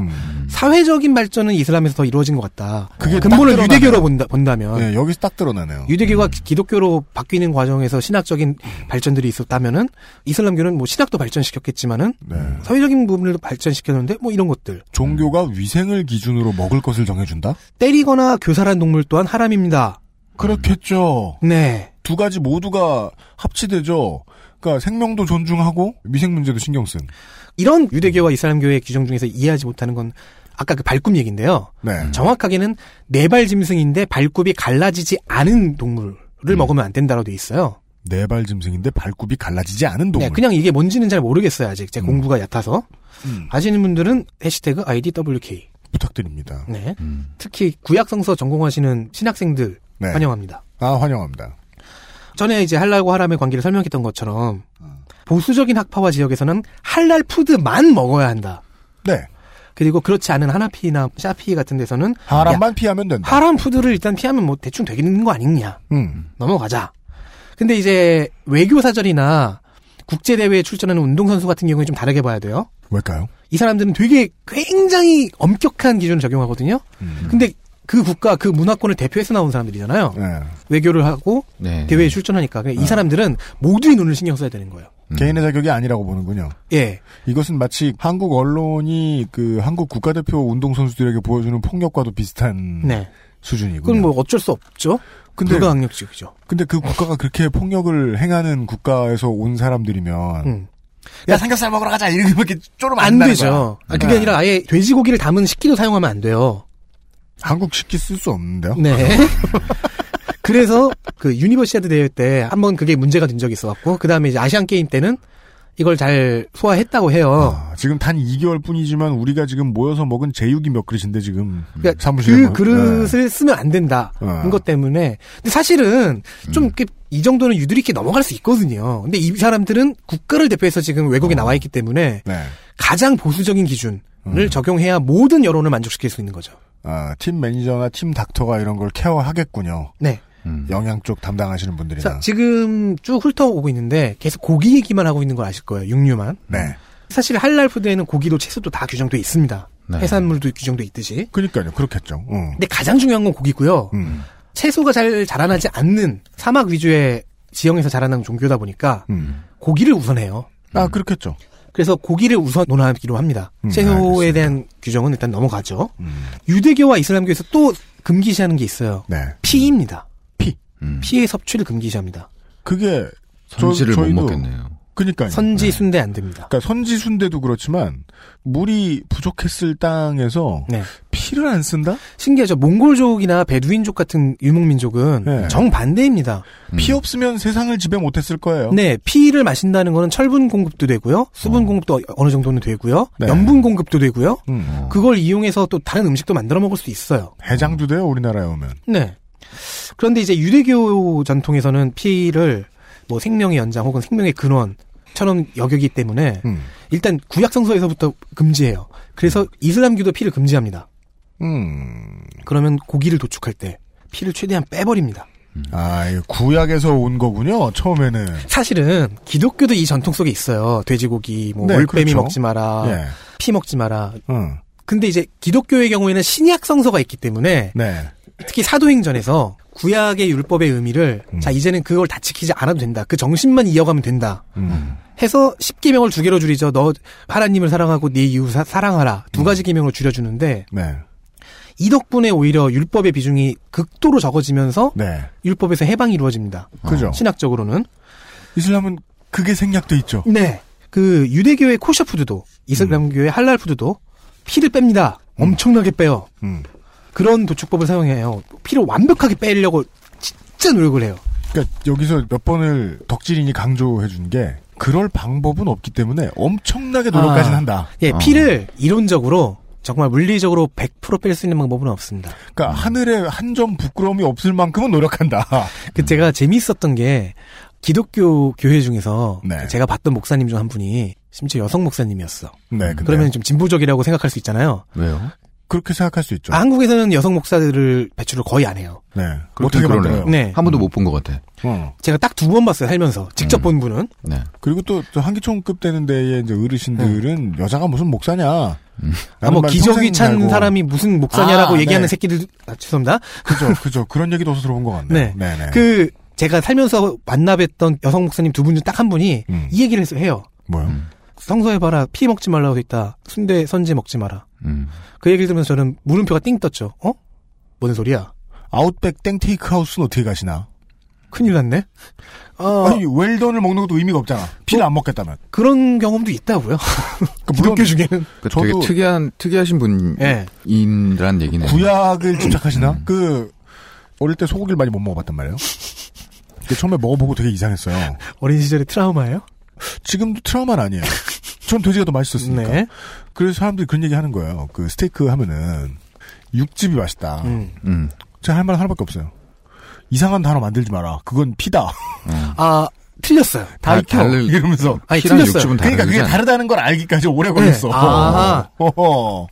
사회적인 발전은 이슬람에서 더 이루어진 것 같다. 음. 그게 근본을 딱 유대교로. 본다, 본다면 네, 여기서 딱 드러나네요. 유대교가 기- 기독교로 바뀌는 과정에서 신학적인 발전들이 있었다면은 이슬람교는 뭐 신학도 발전시켰겠지만은 네. 사회적인 부분을 발전시켰는데 뭐 이런 것들 종교가 위생을 기준으로 먹을 것을 정해준다? 때리거나 교살한 동물 또한 하람입니다. 그렇겠죠. 네. 두 가지 모두가 합치되죠. 그러니까 생명도 존중하고 미생 문제도 신경 쓴. 이런 유대교와 이슬람교의 규정 중에서 이해하지 못하는 건 아까 그 발굽 얘기인데요. 네. 정확하게는 네발 짐승인데 발굽이 갈라지지 않은 동물을 음. 먹으면 안 된다고 돼 있어요. 네발 짐승인데 발굽이 갈라지지 않은 동물. 네, 그냥 이게 뭔지는 잘 모르겠어요 아직 제 공부가 얕아서 음. 아시는 분들은 해시태그 IDWK 부탁드립니다. 네. 특히 구약성서 전공하시는 신학생들 네. 환영합니다. 아 환영합니다. 전에 이제 할랄과 하람의 관계를 설명했던 것처럼 보수적인 학파와 지역에서는 할랄 푸드만 먹어야 한다. 네. 그리고 그렇지 않은 하나피나 샤피 같은 데서는 하람만 야, 피하면 된다. 하람 푸드를 일단 피하면 뭐 대충 되겠는 거 아니냐. 음. 넘어가자. 근데 이제 외교 사절이나 국제 대회에 출전하는 운동 선수 같은 경우에 좀 다르게 봐야 돼요. 왜일까요? 이 사람들은 되게 굉장히 엄격한 기준을 적용하거든요. 음. 근데 그 국가 그 문화권을 대표해서 나온 사람들이잖아요. 네. 외교를 하고 네. 대회에 출전하니까 그러니까 이 사람들은 모두의 눈을 신경 써야 되는 거예요. 개인의 자격이 아니라고 보는군요. 예. 이것은 마치 한국 언론이 그 한국 국가대표 운동 선수들에게 보여주는 폭력과도 비슷한 네. 수준이고요. 그건 뭐 어쩔 수 없죠. 근데- 불가항력적이죠. 근데 그 국가가 그렇게 폭력을 행하는 국가에서 온 사람들이면 음. 야 삼겹살 먹으러 가자 이렇게 쪼르면 안 안다는 되죠. 아, 그게 네. 아니라 아예 돼지고기를 담은 식기도 사용하면 안 돼요. 한국 식기 쓸 수 없는데요. 네. 그래서 그 유니버시아드 대회 때 한번 그게 문제가 된 적이 있어갖고 그 다음에 이제 아시안 게임 때는 이걸 잘 소화했다고 해요. 아, 지금 단 2개월 뿐이지만 우리가 지금 모여서 먹은 제육이 몇 그릇인데 지금 그러니까 사무실에 그 뭐- 그릇을 쓰면 안 된다. 어. 는것 때문에. 근데 사실은 좀 이렇게 이 정도는 유두리께 넘어갈 수 있거든요. 근데 이 사람들은 국가를 대표해서 지금 외국에 나와 있기 때문에 네. 가장 보수적인 기준을 음. 적용해야 모든 여론을 만족시킬 수 있는 거죠. 아, 팀 매니저나 팀 닥터가 이런 걸 케어하겠군요. 네. 영양 쪽 담당하시는 분들이나. 자, 지금 쭉 훑어오고 있는데 계속 고기 얘기만 하고 있는 걸 아실 거예요. 육류만. 네. 사실 할랄 푸드에는 고기도 채소도 다 규정돼 있습니다. 네. 해산물도 규정돼 있듯이. 그러니까요. 그렇겠죠. 응. 근데 가장 중요한 건 고기고요. 음. 채소가 잘 자라나지 않는 사막 위주의 지형에서 자라는 종교다 보니까 음. 고기를 우선해요. 아, 그렇겠죠. 그래서 고기를 우선 논하기로 합니다. 음, 채소에 대한 규정은 일단 넘어가죠. 유대교와 이슬람교에서 또 금기시하는 게 있어요. 네. 피입니다. 피. 피의 섭취를 금기시합니다. 그게 선지를 저- 못 먹겠네요. 그니까요. 선지 순대 안 됩니다. 그러니까 선지 순대도 그렇지만 물이 부족했을 땅에서 네. 피를 안 쓴다? 신기하죠. 몽골족이나 베두인족 같은 유목민족은 네. 정반대입니다. 피 없으면 세상을 지배 못했을 거예요. 네, 피를 마신다는 거는 철분 공급도 되고요, 수분 공급도 어느 정도는 되고요, 네. 염분 공급도 되고요. 음. 그걸 이용해서 또 다른 음식도 만들어 먹을 수 있어요. 해장도 돼요, 우리나라에 오면. 네. 그런데 이제 유대교 전통에서는 피를 뭐 생명의 연장 혹은 생명의 근원 처럼 여기기 때문에 음. 일단 구약 성서에서부터 금지해요. 그래서 이슬람교도 피를 금지합니다. 음. 그러면 고기를 도축할 때 피를 최대한 빼버립니다. 아, 이거 구약에서 온 거군요, 처음에는. 사실은 기독교도 이 전통 속에 있어요. 돼지고기, 뭐 네, 올빼미 그렇죠. 먹지 마라, 예. 피 먹지 마라. 응. 근데 이제 기독교의 경우에는 신약 성서가 있기 때문에 네. 특히 사도행전에서 구약의 율법의 의미를 음. 자 이제는 그걸 다 지키지 않아도 된다. 그 정신만 이어가면 된다. 음. 해서 10계명을 두 개로 줄이죠. 너 하나님을 사랑하고 네 이웃 사- 사랑하라. 음. 두 가지 계명을 줄여주는데 네. 이 덕분에 오히려 율법의 비중이 극도로 적어지면서 네. 율법에서 해방이 이루어집니다. 그죠. 신학적으로는. 이슬람은 그게 생략돼 있죠. 네. 그 유대교의 코셔 푸드도 이슬람교의 할랄 푸드도 피를 뺍니다. 엄청나게 빼요. 음. 그런 도축법을 사용해요. 피를 완벽하게 빼려고 진짜 노력을 해요. 그러니까 여기서 몇 번을 덕질인이 강조해 준 게 그럴 방법은 없기 때문에 엄청나게 노력까지는 아, 한다. 예, 어. 피를 이론적으로 정말 물리적으로 100%뺄 수 있는 방법은 없습니다. 그러니까 하늘에 한 점 부끄러움이 없을 만큼은 노력한다. 그 제가 재미있었던 게 기독교 교회 중에서 네. 제가 봤던 목사님 중 한 분이 심지어 여성 목사님이었어. 네, 근데 그러면 좀 진보적이라고 생각할 수 있잖아요. 왜요? 그렇게 생각할 수 있죠. 아, 한국에서는 여성 목사들을 배출을 거의 안 해요. 네. 못하게 그러네요. 만들어요. 네. 한 번도 못 본 것 같아. 어. 제가 딱 두 번 봤어요, 살면서. 직접 본 분은. 네. 그리고 또 저 한기총급 되는 데에 이제 어르신들은 여자가 무슨 목사냐. 아, 라는 뭐말 기저귀 찬 달고. 사람이 무슨 목사냐라고 아, 얘기하는 네. 새끼들, 아, 죄송합니다. 그죠, 그죠. 그런 얘기도 어디서 들어본 것 같네요. 네. 네, 네. 그, 제가 살면서 만나뵀던 여성 목사님 두 분 중 딱 한 분이 음. 이 얘기를 해서 해요. 뭐요? 성서해봐라. 피 먹지 말라고 돼 있다. 순대, 선지 먹지 마라. 음. 그 얘기를 들으면서 저는 물음표가 띵 떴죠. 어? 뭔 소리야? 아웃백 땡 테이크하우스는 어떻게 가시나? 큰일 났네. 어, 아니 웰던을 먹는 것도 의미가 없잖아. 피를 안 먹겠다면. 그런 경험도 있다고요. 기독교 중에는 그 되게 저도- 특이한 특이하신 예. 분이란 얘기네요. 구약을 집착하시나? 그 어릴 때 소고기를 많이 못 먹어봤단 말이에요. 처음에 먹어보고 되게 이상했어요. 어린 시절의 트라우마예요? 지금도 트라우마는 아니에요. 전 돼지가 더 맛있었으니까. 네. 그래서 사람들이 그런 얘기 하는 거예요. 그 스테이크 하면은 육즙이 맛있다. 음. 음. 제가 할 말 하나밖에 없어요. 이상한 단어 만들지 마라. 그건 피다. 아 틀렸어요. 다 다- 익혀. 다른- 이러면서. 아니 틀렸어요. 그러니까 그게. 다르다는 걸 알기까지 오래 걸렸어. 네. 아하. 어허.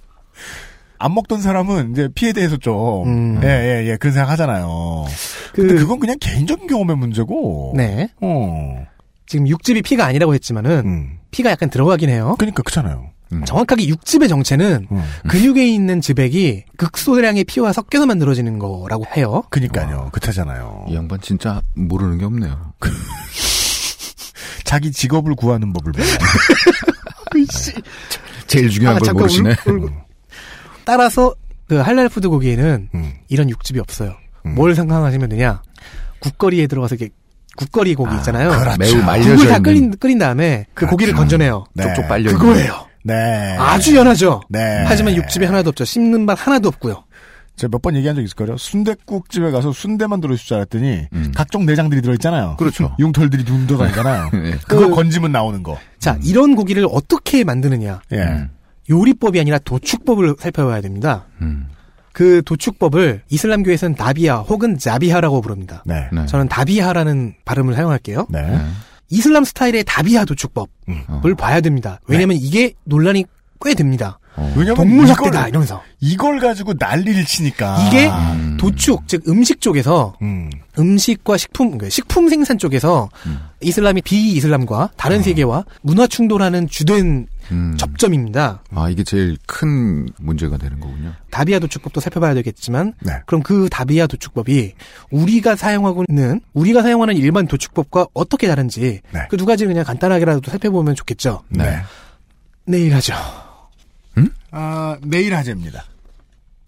안 먹던 사람은 이제 피에 대해서 좀, 음. 예, 예, 예, 그런 생각 하잖아요. 그- 근데 그건 그냥 개인적인 경험의 문제고. 네. 어. 지금 육즙이 피가 아니라고 했지만은 음. 피가 약간 들어가긴 해요. 그러니까 그렇잖아요. 정확하게 육즙의 정체는 음. 근육에 있는 즙액이 극소량의 피와 섞여서 만들어지는 거라고 해요. 그니까요. 그렇잖아요. 이 양반 진짜 모르는 게 없네요. 자기 직업을 구하는 법을 몰라. 제일 중요한 아, 걸 잠깐 모르시네. 울- 울- 따라서 그 할랄 푸드 고기에는 음. 이런 육즙이 없어요. 뭘 상상하시면 되냐? 국거리에 들어가서 이렇게 국거리 고기 있잖아요. 그렇죠. 매우 말려져 국을 다 끓인, 끓인 다음에 그 고기를 건져내요. 네. 쪽쪽 빨려. 그거예요. 네. 아주 연하죠. 네. 하지만 육즙이 하나도 없죠. 씹는 맛 하나도 없고요. 제가 몇 번 얘기한 적 있을 거예요. 순대국집에 가서 순대만 들어있을 줄 알았더니 음. 각종 내장들이 들어있잖아요. 그렇죠. 융털들이 둥 다니잖아요. 예. 그거 그- 건지면 나오는 거. 자, 이런 고기를 어떻게 만드느냐? 예. 음. 요리법이 아니라 도축법을 살펴봐야 됩니다. 음. 그 도축법을 이슬람교에서는 다비아 혹은 자비하라고 부릅니다. 네. 네. 저는 다비하라는 발음을 사용할게요. 네. 네. 이슬람 스타일의 다비아 도축법을 음. 봐야 됩니다. 왜냐면 이게 논란이 꽤 됩니다. 어. 왜냐면 동물 이걸- 학대다 이러면서 이걸 가지고 난리를 치니까. 이게 음. 도축 즉 음식 쪽에서 음. 음식과 식품 그 식품 생산 쪽에서 이슬람이 비이슬람과 다른 세계와 문화 충돌하는 주된 음. 접점입니다. 아 이게 제일 큰 문제가 되는 거군요. 다비아 도축법도 살펴봐야 되겠지만 네. 그럼 그 다비아 도축법이 우리가 사용하고 있는 우리가 사용하는 일반 도축법과 어떻게 다른지 네. 그두 가지 그냥 간단하게라도 살펴보면 좋겠죠. 네. 내일 하죠. 아, 내일 하재입니다.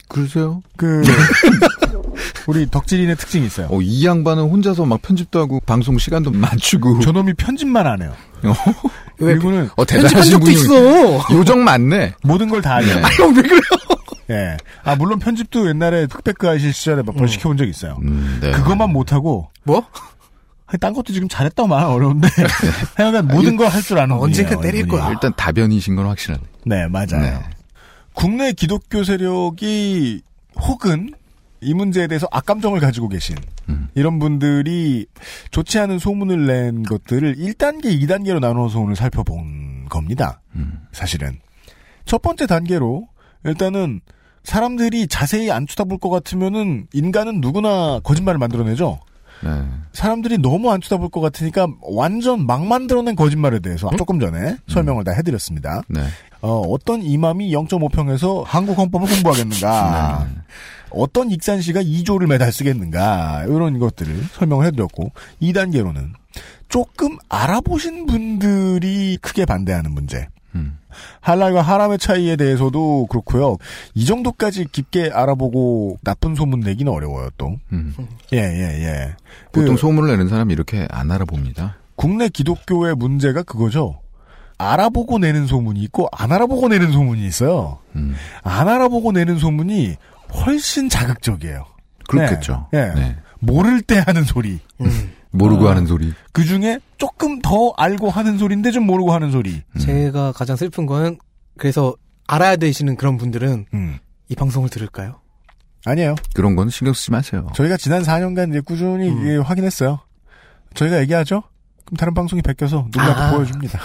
그러세요? 그, 우리 덕질인의 특징이 있어요. 어, 이 양반은 혼자서 막 편집도 하고 방송 시간도 맞추고. 저놈이 편집만 안 해요. 왜 그리고는 어, 대단하신 적도 있어. 요정 많네. 모든 걸다 알려요. 네. 형왜 그래요? 예. 아, 물론 편집도 옛날에 흑백그 하실 시절에 몇번 시켜본 적 있어요. 음, 네. 그것만 못하고, 뭐? 아니, 딴 것도 지금 잘했다고 말하면 어려운데, 하여간 모든 걸 할 줄 아는 언젠가 분이에요, 때릴. 거야. 일단 다변이신 건 확실하네. 네, 맞아요. 네. 국내 기독교 세력이 혹은 이 문제에 대해서 악감정을 가지고 계신 음. 이런 분들이 좋지 않은 소문을 낸 것들을 1단계, 2단계로 나눠서 오늘 살펴본 겁니다. 음. 사실은. 첫 번째 단계로 일단은 사람들이 자세히 안 쳐다볼 것 같으면은 인간은 누구나 거짓말을 만들어내죠. 네. 사람들이 너무 안 쳐다볼 것 같으니까 완전 막 만들어낸 거짓말에 대해서 조금 전에 설명을 다 해드렸습니다. 네. 어, 어떤 이맘이 0.5평에서 한국 헌법을 공부하겠는가. 어떤 익산 시가 2조를 매달 쓰겠는가. 이런 것들을 설명을 해드렸고 2단계로는 조금 알아보신 분들이 크게 반대하는 문제. 음. 할랄과 하람의 차이에 대해서도 그렇고요. 이 정도까지 깊게 알아보고 나쁜 소문 내기는 어려워요, 또. 음. 예, 예, 예. 보통 그 소문을 내는 사람이 이렇게 안 알아봅니다. 국내 기독교의 문제가 그거죠. 알아보고 내는 소문이 있고 안 알아보고 내는 소문이 있어요. 음. 안 알아보고 내는 소문이 훨씬 자극적이에요. 그렇겠죠. 네. 예. 네. 모를 때 하는 소리. 모르고 아. 하는 소리. 그 중에 조금 더 알고 하는 소리인데 좀 모르고 하는 소리. 음. 제가 가장 슬픈 건 그래서 알아야 되시는 그런 분들은 음. 이 방송을 들을까요? 아니에요. 그런 건 신경 쓰지 마세요. 저희가 지난 4년간 이제 꾸준히 음. 이게 확인했어요. 저희가 얘기하죠? 그럼 다른 방송이 베껴서 누구한테 아. 보여줍니다.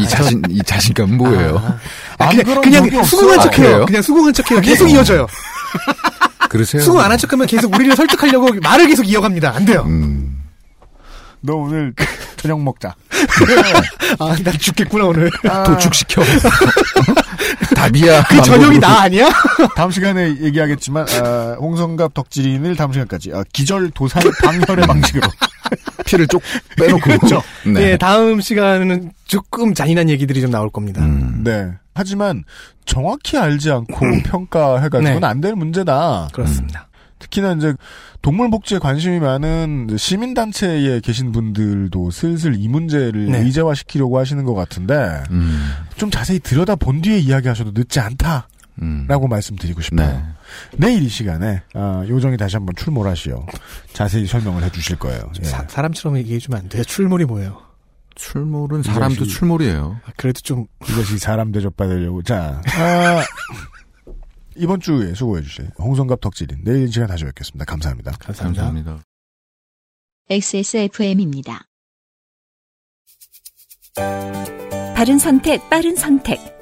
이 자신, 이 자신감은 뭐예요? 아, 안 그냥, 그런 그냥 적이 없어. 수긍한 아, 척해요. 그냥 수긍한 척해요. 계속 이어져요. 그러세요? 수긍 안 한 척하면 계속 우리를 설득하려고 말을 계속 이어갑니다. 안 돼요. 음. 너 오늘 저녁 먹자. 아, 난 죽겠구나 오늘. 도축시켜. 답이야. 그 저녁이 나 아니야? 다음 시간에 얘기하겠지만 어, 홍성갑 덕질인을 다음 시간까지 어, 기절 도살 방혈의 방식으로 피를 쪽 빼놓고. 그렇죠. 네. 다음 시간은 조금 잔인한 얘기들이 좀 나올 겁니다. 음. 네. 하지만 정확히 알지 않고 평가해가지고는 네. 안될 문제다. 그렇습니다. 특히나 이제 동물 복지에 관심이 많은 시민 단체에 계신 분들도 슬슬 이 문제를 네. 의제화시키려고 하시는 것 같은데 음. 좀 자세히 들여다 본 뒤에 이야기하셔도 늦지 않다 라고 음. 말씀드리고 싶어요. 내일 이 시간에 아, 요정이 다시 한번 출몰하시오. 자세히 설명을 해주실 거예요. 예. 사, 사람처럼 얘기해주면 안 돼요. 출몰이 뭐예요? 출몰은 사람도 출몰이에요. 아, 그래도 좀 이것이 사람 대접받으려고. 자, 아, 이번 주에 수고해 주신 홍성갑 덕질인 내일 이 시간 다시 뵙겠습니다. 감사합니다. 감사합니다. XSFM입니다. 바른 선택, 빠른 선택.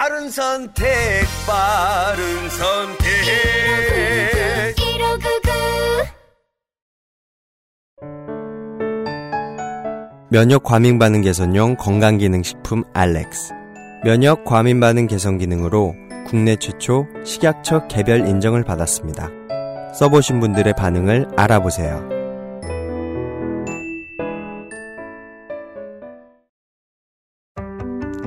바른 선택, 바른 선택. 1599. 면역 과민 반응 개선용 건강기능식품 알렉스. 면역 과민 반응 개선 기능으로 국내 최초 식약처 개별 인정을 받았습니다. 써보신 분들의 반응을 알아보세요.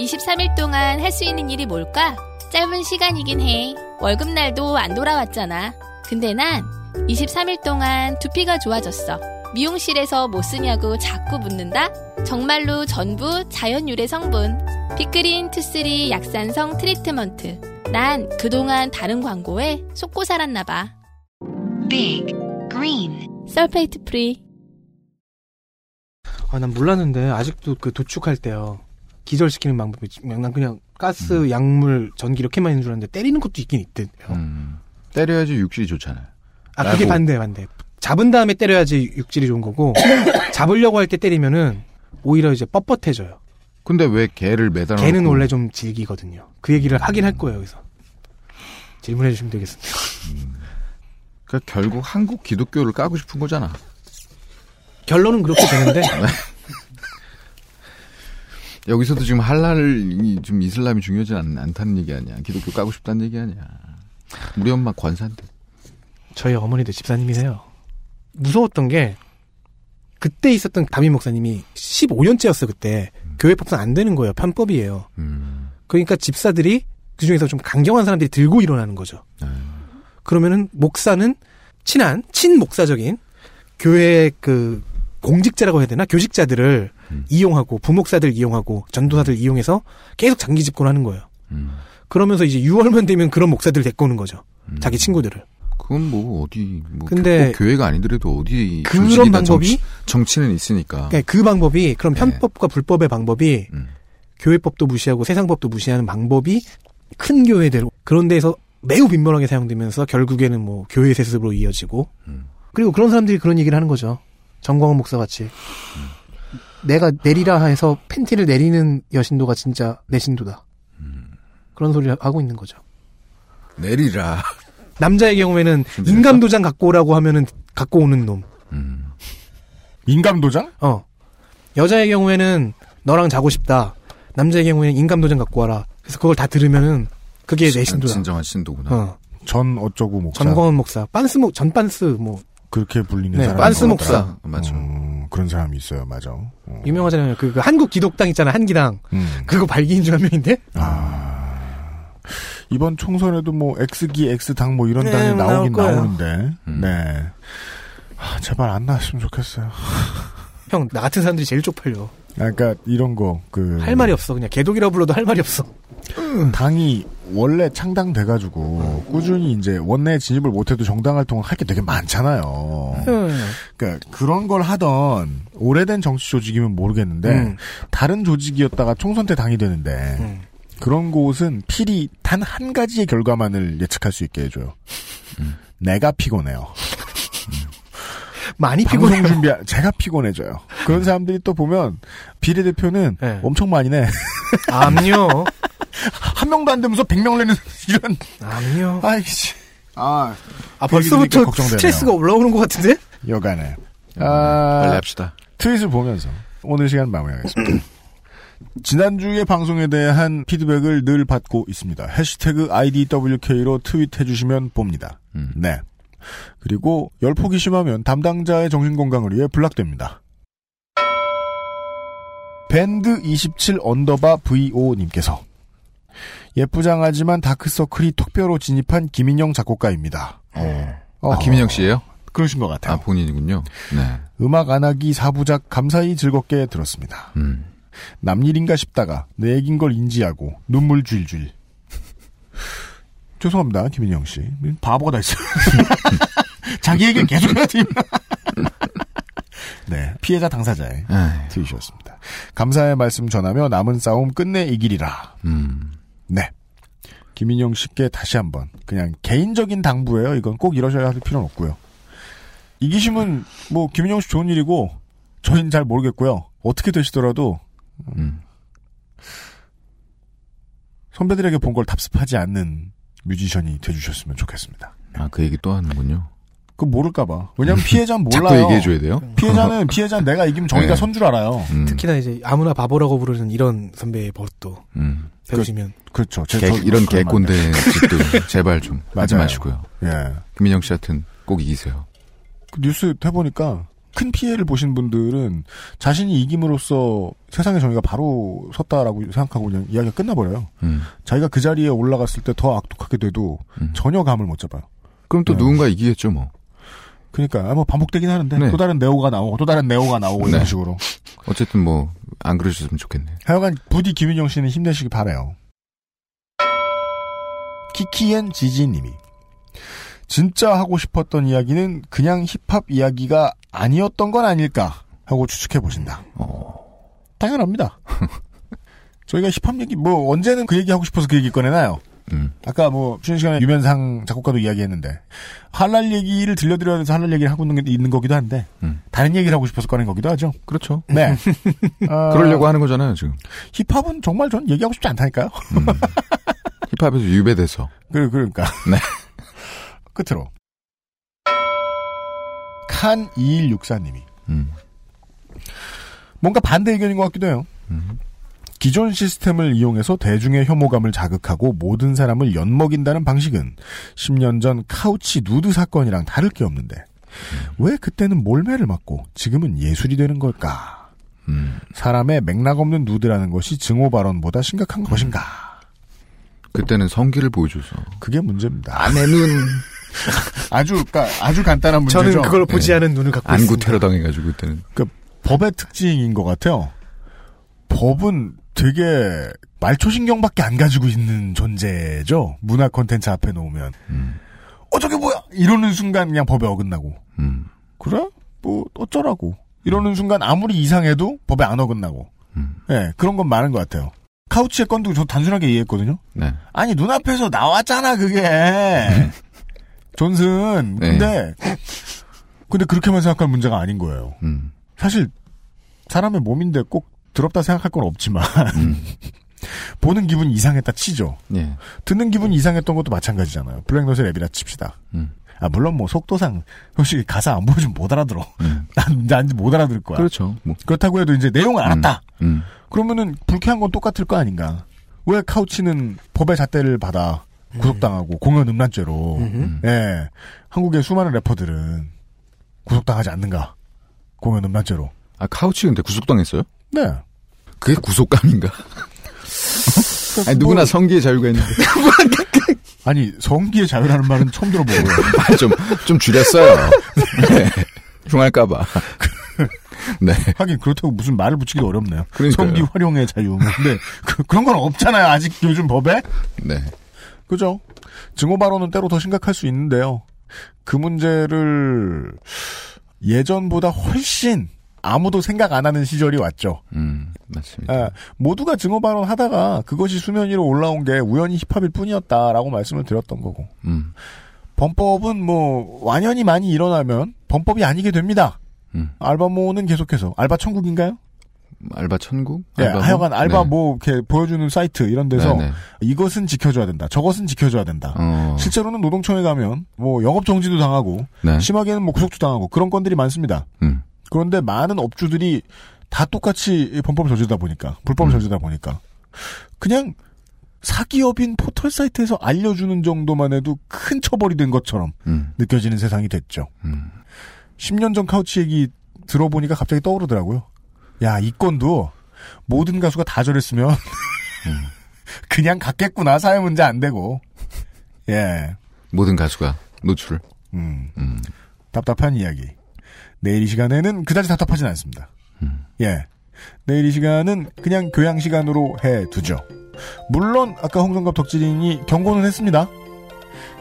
23일 동안 할 수 있는 일이 뭘까? 짧은 시간이긴 해. 월급날도 안 돌아왔잖아. 근데 난 23일 동안 두피가 좋아졌어. 미용실에서 뭐 쓰냐고 자꾸 묻는다? 정말로 전부 자연 유래 성분. 빅그린 two three 약산성 트리트먼트. 난 그동안 다른 광고에 속고 살았나봐. Big Green sulfate free. 아, 난 몰랐는데 아직도 그 도축할 때요. 기절시키는 방법이 있- 난 그냥 가스, 음. 약물, 전기 이렇게만 있는 줄 알았는데 때리는 것도 있긴 있대요. 때려야지 육질이 좋잖아요. 아, 그게. 반대, 반대. 잡은 다음에 때려야지 육질이 좋은 거고 잡으려고 할 때 때리면은 오히려 이제 뻣뻣해져요. 근데 왜 개를 매달아 놓고 원래 좀 질기거든요. 그 얘기를 하긴 할 거예요, 여기서. 질문해 주시면 되겠습니다. 그러니까 결국 한국 기독교를 까고 싶은 거잖아. 결론은 그렇게 되는데 여기서도 지금 할랄이 좀 이슬람이 중요하지 않, 않다는 얘기 아니야. 기독교 까고 싶다는 얘기 아니야. 우리 엄마 관사인데. 저희 어머니도 집사님이세요. 무서웠던 게 그때 있었던 담임 목사님이 15년째였어 그때 교회 법상 안 되는 거예요 편법이에요. 그러니까 집사들이 그 중에서 좀 강경한 사람들이 들고 일어나는 거죠. 그러면은 목사는 친한 친 목사적인 교회 그 공직자라고 해야 되나 교직자들을 이용하고 부목사들 이용하고 전도사들 이용해서 계속 장기 집권하는 거예요. 그러면서 이제 6월만 되면 그런 목사들 데리고 오는 거죠. 자기 친구들을. 그건 뭐 어디 뭐 근데 꼭 교회가 아니더라도 어디 그런 방법이- 정치, 정치는 있으니까. 그러니까 그 방법이 그럼 네. 편법과 불법의 방법이 음. 교회법도 무시하고 세상법도 무시하는 방법이 큰 교회들 그런 데에서 매우 빈번하게 사용되면서 결국에는 뭐 교회 세습으로 이어지고 음. 그리고 그런 사람들이 그런 얘기를 하는 거죠. 정광훈 목사 같이 내가 내리라 해서 팬티를 내리는 여신도가 진짜 내 신도다. 그런 소리를 하고 있는 거죠. 내리라. 남자의 경우에는 인감 도장 갖고 오라고 하면은 갖고 오는 놈. 인감 도장? 어. 여자의 경우에는 너랑 자고 싶다. 남자의 경우에는 인감 도장 갖고 와라. 그래서 그걸 다 들으면은 그게 내 신도다. 진정한 신도구나. 어. 전 어쩌고 목사. 전광훈 목사, 빤스 목, 전 빤스 뭐 그렇게 불리는 네, 사람. 빤스 목사. 맞아. 그런 사람이 있어요. 맞아. 어. 유명하잖아요. 그, 그 한국 기독당 있잖아, 한기당. 음. 그거 발기인 중 한 명인데. 이번 총선에도 뭐 X기 X당 뭐 이런 네, 당이 뭐 나오긴. 나오는데. 음. 네. 아, 제발 안 나왔으면 좋겠어요. 형, 나 같은 사람들이 제일 쪽팔려. 아, 그러니까 이런 거 그. 할 말이 없어. 그냥 개독이라 불러도 할 말이 없어. 당이 원래 창당돼가지고 꾸준히 이제 원내 진입을 못해도 정당 활동을 할 게 되게 많잖아요. 그러니까 그런 걸 하던 오래된 정치 조직이면 모르겠는데 음. 다른 조직이었다가 총선 때 당이 되는데 음. 그런 곳은 필히 단 한 가지의 결과만을 예측할 수 있게 해줘요. 내가 피곤해요. 많이 피곤해요. 준비 제가 피곤해져요. 그런 사람들이 또 보면 비례대표는 엄청 많이 내. 암요. 한 명도 안 되면서 100명 내는 이런. 암요. 아이씨. 아, 아 벌써부터 걱정되네요. 스트레스가 올라오는 것 같은데? 여간에. 아, 빨리 합시다. 트윗을 보면서 오늘 시간 마무리하겠습니다. 지난주의 방송에 대한 피드백을 늘 받고 있습니다. 해시태그 IDWK로 트윗해주시면 봅니다. 네. 그리고 열폭이 심하면 담당자의 정신건강을 위해 block됩니다. 밴드 27 underbar VO님께서 예쁘장하지만 다크서클이 턱뼈로 진입한 김인영 작곡가입니다. 아, 김인영 씨예요? 그러신 것 같아요. 아, 본인이군요. 네. 음악 안 하기 4부작 감사히 즐겁게 들었습니다. 음. 남일인가 싶다가 내 얘긴 걸 인지하고 눈물 줄줄. 죄송합니다, 김인영 씨. 바보가 다 있어요. 자기 얘기를 계속 해야 됩니다. 네, 피해자 당사자의 에이. 트윗이었습니다. 감사의 말씀 전하며 남은 싸움 끝내 이기리라. 음. 네. 김인영 씨께 다시 한번 그냥 개인적인 당부예요. 이건 꼭 이러셔야 할 필요는 없고요. 이기심은 뭐 김인영 씨 좋은 일이고 저희는 잘 모르겠고요. 어떻게 되시더라도 음. 선배들에게 본 걸 답습하지 않는 뮤지션이 돼주셨으면 좋겠습니다. 아, 그 얘기 또 하는군요. 그 모를까봐. 왜냐면 피해자는 자꾸 몰라요. 얘기해줘야 돼요? 피해자는 피해자는 내가 이기면 저희가 네. 선줄 알아요. 음. 특히나 이제 아무나 바보라고 부르는 이런 선배의 버릇도 음. 배우시면 그, 렇죠 개- 이런 개꼰대 짓도 제발 좀 하지. 마시고요. 예. 김인영 씨 같은 꼭 이기세요. 그 뉴스 해보니까 큰 피해를 보신 분들은 자신이 이김으로써 세상의 정의가 바로 섰다라고 생각하고 그냥 이야기가 끝나버려요. 음. 자기가 그 자리에 올라갔을 때 더 악독하게 돼도 전혀 감을 못 잡아요. 그럼 또 누군가 이기겠죠, 뭐. 그러니까 아, 뭐 반복되긴 하는데 네. 또 다른 네오가 나오고 또 다른 네오가 나오고 이런 네. 식으로. 어쨌든 뭐, 안 그러셨으면 좋겠네요. 하여간 부디 김윤영 씨는 힘내시기 바래요. 키키엔 지지님이 진짜 하고 싶었던 이야기는 그냥 힙합 이야기가 아니었던 건 아닐까 하고 추측해 보신다. 당연합니다. 저희가 힙합 얘기 뭐 언제는 그 얘기 하고 싶어서 그 얘기 꺼내나요? 음. 아까 뭐 쉬는 시간에 유면상 작곡가도 이야기했는데 할랄 얘기를 들려드려야 돼서 할랄 얘기를 하고 있는, 게 있는 거기도 한데 음. 다른 얘기를 하고 싶어서 꺼낸 거기도 하죠. 그렇죠. 네. 어, 그러려고 하는 거잖아요, 지금. 힙합은 정말 전 얘기하고 싶지 않다니까요. 힙합에서 유배돼서. 그, 그러니까. 네. 끝으로. 칸 2164님이. 음. 뭔가 반대 의견인 것 같기도 해요. 기존 시스템을 이용해서 대중의 혐오감을 자극하고 모든 사람을 엿먹인다는 방식은 10년 전 카우치 누드 사건이랑 다를 게 없는데 왜 그때는 몰매를 맞고 지금은 예술이 되는 걸까? 사람의 맥락 없는 누드라는 것이 증오 발언보다 심각한 것인가? 그때는 성기를 보여줘서. 그게 문제입니다. 아내 눈. 아주 그러니까 아주 간단한 문제죠. 저는 그걸 보지 않은 눈을 갖고 안구 있습니다. 테러 당해가지고 그때는. 그 법의 특징인 것 같아요. 법은 되게 말초신경밖에 안 가지고 있는 존재죠. 문화 콘텐츠 앞에 놓으면. 어, 저게 뭐야! 이러는 순간 그냥 법에 어긋나고. 음. 그래? 뭐, 어쩌라고. 이러는 순간 아무리 이상해도 법에 안 어긋나고. 예, 그런 건 많은 것 같아요. 카우치의 건도 저 단순하게 이해했거든요. 네. 아니, 눈앞에서 나왔잖아, 그게. 존슨. 네. 근데, 근데 그렇게만 생각할 문제가 아닌 거예요. 음. 사실, 사람의 몸인데 꼭 더럽다 생각할 건 없지만, 음. 보는 기분이 이상했다 치죠. 예. 듣는 기분이 이상했던 것도 마찬가지잖아요. 블랙넛의 랩이라 칩시다. 음. 아, 물론 뭐 속도상, 혹시 가사 안 보여주면 못 알아들어. 난, 난못 알아들을 거야. 음. 그렇죠. 뭐. 그렇다고 해도 이제 내용을 알았다. 음. 그러면은 불쾌한 건 똑같을 거 아닌가. 왜 카우치는 법의 잣대를 받아 구속당하고 공연 음란죄로 음. 예 한국의 수많은 래퍼들은 구속당하지 않는가 공연 음란죄로 아, 카우치 근데 구속당했어요? 네 그게 구속감인가? 아니, 누구나 성기의 자유가 있는데. 아니 성기의 자유라는 말은 처음 들어보고요 아, 좀, 좀 줄였어요. 네. 흉할까봐. 네. 하긴 그렇다고 무슨 말을 붙이기 어렵네요 그러니까요. 성기 활용의 자유 근데 그, 그런 건 없잖아요 아직 요즘 법에 네. 그죠? 증오 발언은 때로 더 심각할 수 있는데요. 그 문제를 예전보다 훨씬 아무도 생각 안 하는 시절이 왔죠. 음, 맞습니다. 예, 모두가 증오 발언 하다가 그것이 수면 위로 올라온 게 우연히 힙합일 뿐이었다라고 말씀을 드렸던 거고. 음. 범법은 뭐 완연히 많이 일어나면 범법이 아니게 됩니다. 음. 알바모는 계속해서 알바 천국인가요? 알바 천국? 예, 알바모? 하여간 알바 네. 뭐 이렇게 보여주는 사이트 이런 데서 네, 네. 이것은 지켜줘야 된다. 저것은 지켜줘야 된다. 어. 실제로는 노동청에 가면 뭐 영업 정지도 당하고 네. 심하게는 뭐 구속도 당하고 그런 건들이 많습니다. 음. 그런데 많은 업주들이 다 똑같이 범법을 저지르다 보니까 불법을 저지르다 보니까 그냥 사기업인 포털 사이트에서 알려주는 정도만 해도 큰 처벌이 된 것처럼 음. 느껴지는 세상이 됐죠. 10년 전 카우치 얘기 들어보니까 갑자기 떠오르더라고요. 야, 이 건도 모든 가수가 다 저랬으면 그냥 갔겠구나. 사회 문제 안 되고. 예. 모든 가수가 노출. 음. 답답한 이야기. 내일 이 시간에는 그다지 답답하진 않습니다. 예. 내일 이 시간은 그냥 교양 시간으로 해 두죠. 물론 아까 홍성갑 덕질인이 경고는 했습니다.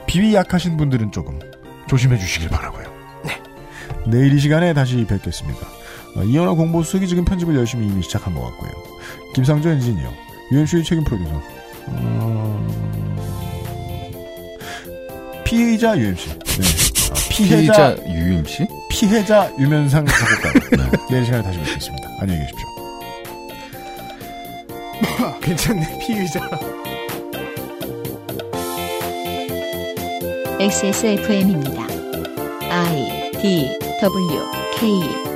비위 약하신 분들은 조금 조심해 주시길 바라고요. 네. 내일 이 시간에 다시 뵙겠습니다. 어, 이현아 공보수석이 지금 편집을 열심히 이미 시작한 것 같고요. 김상조 엔지니어, UMC의 책임 프로듀서, 어... 피의자 UMC. 네. 어, 피해자, 유임씨? 피해자 유면상 사고가 내일 시간에 다시 뵙겠습니다. 안녕히 계십시오. 괜찮네, 피의자. XSFM입니다. I D W K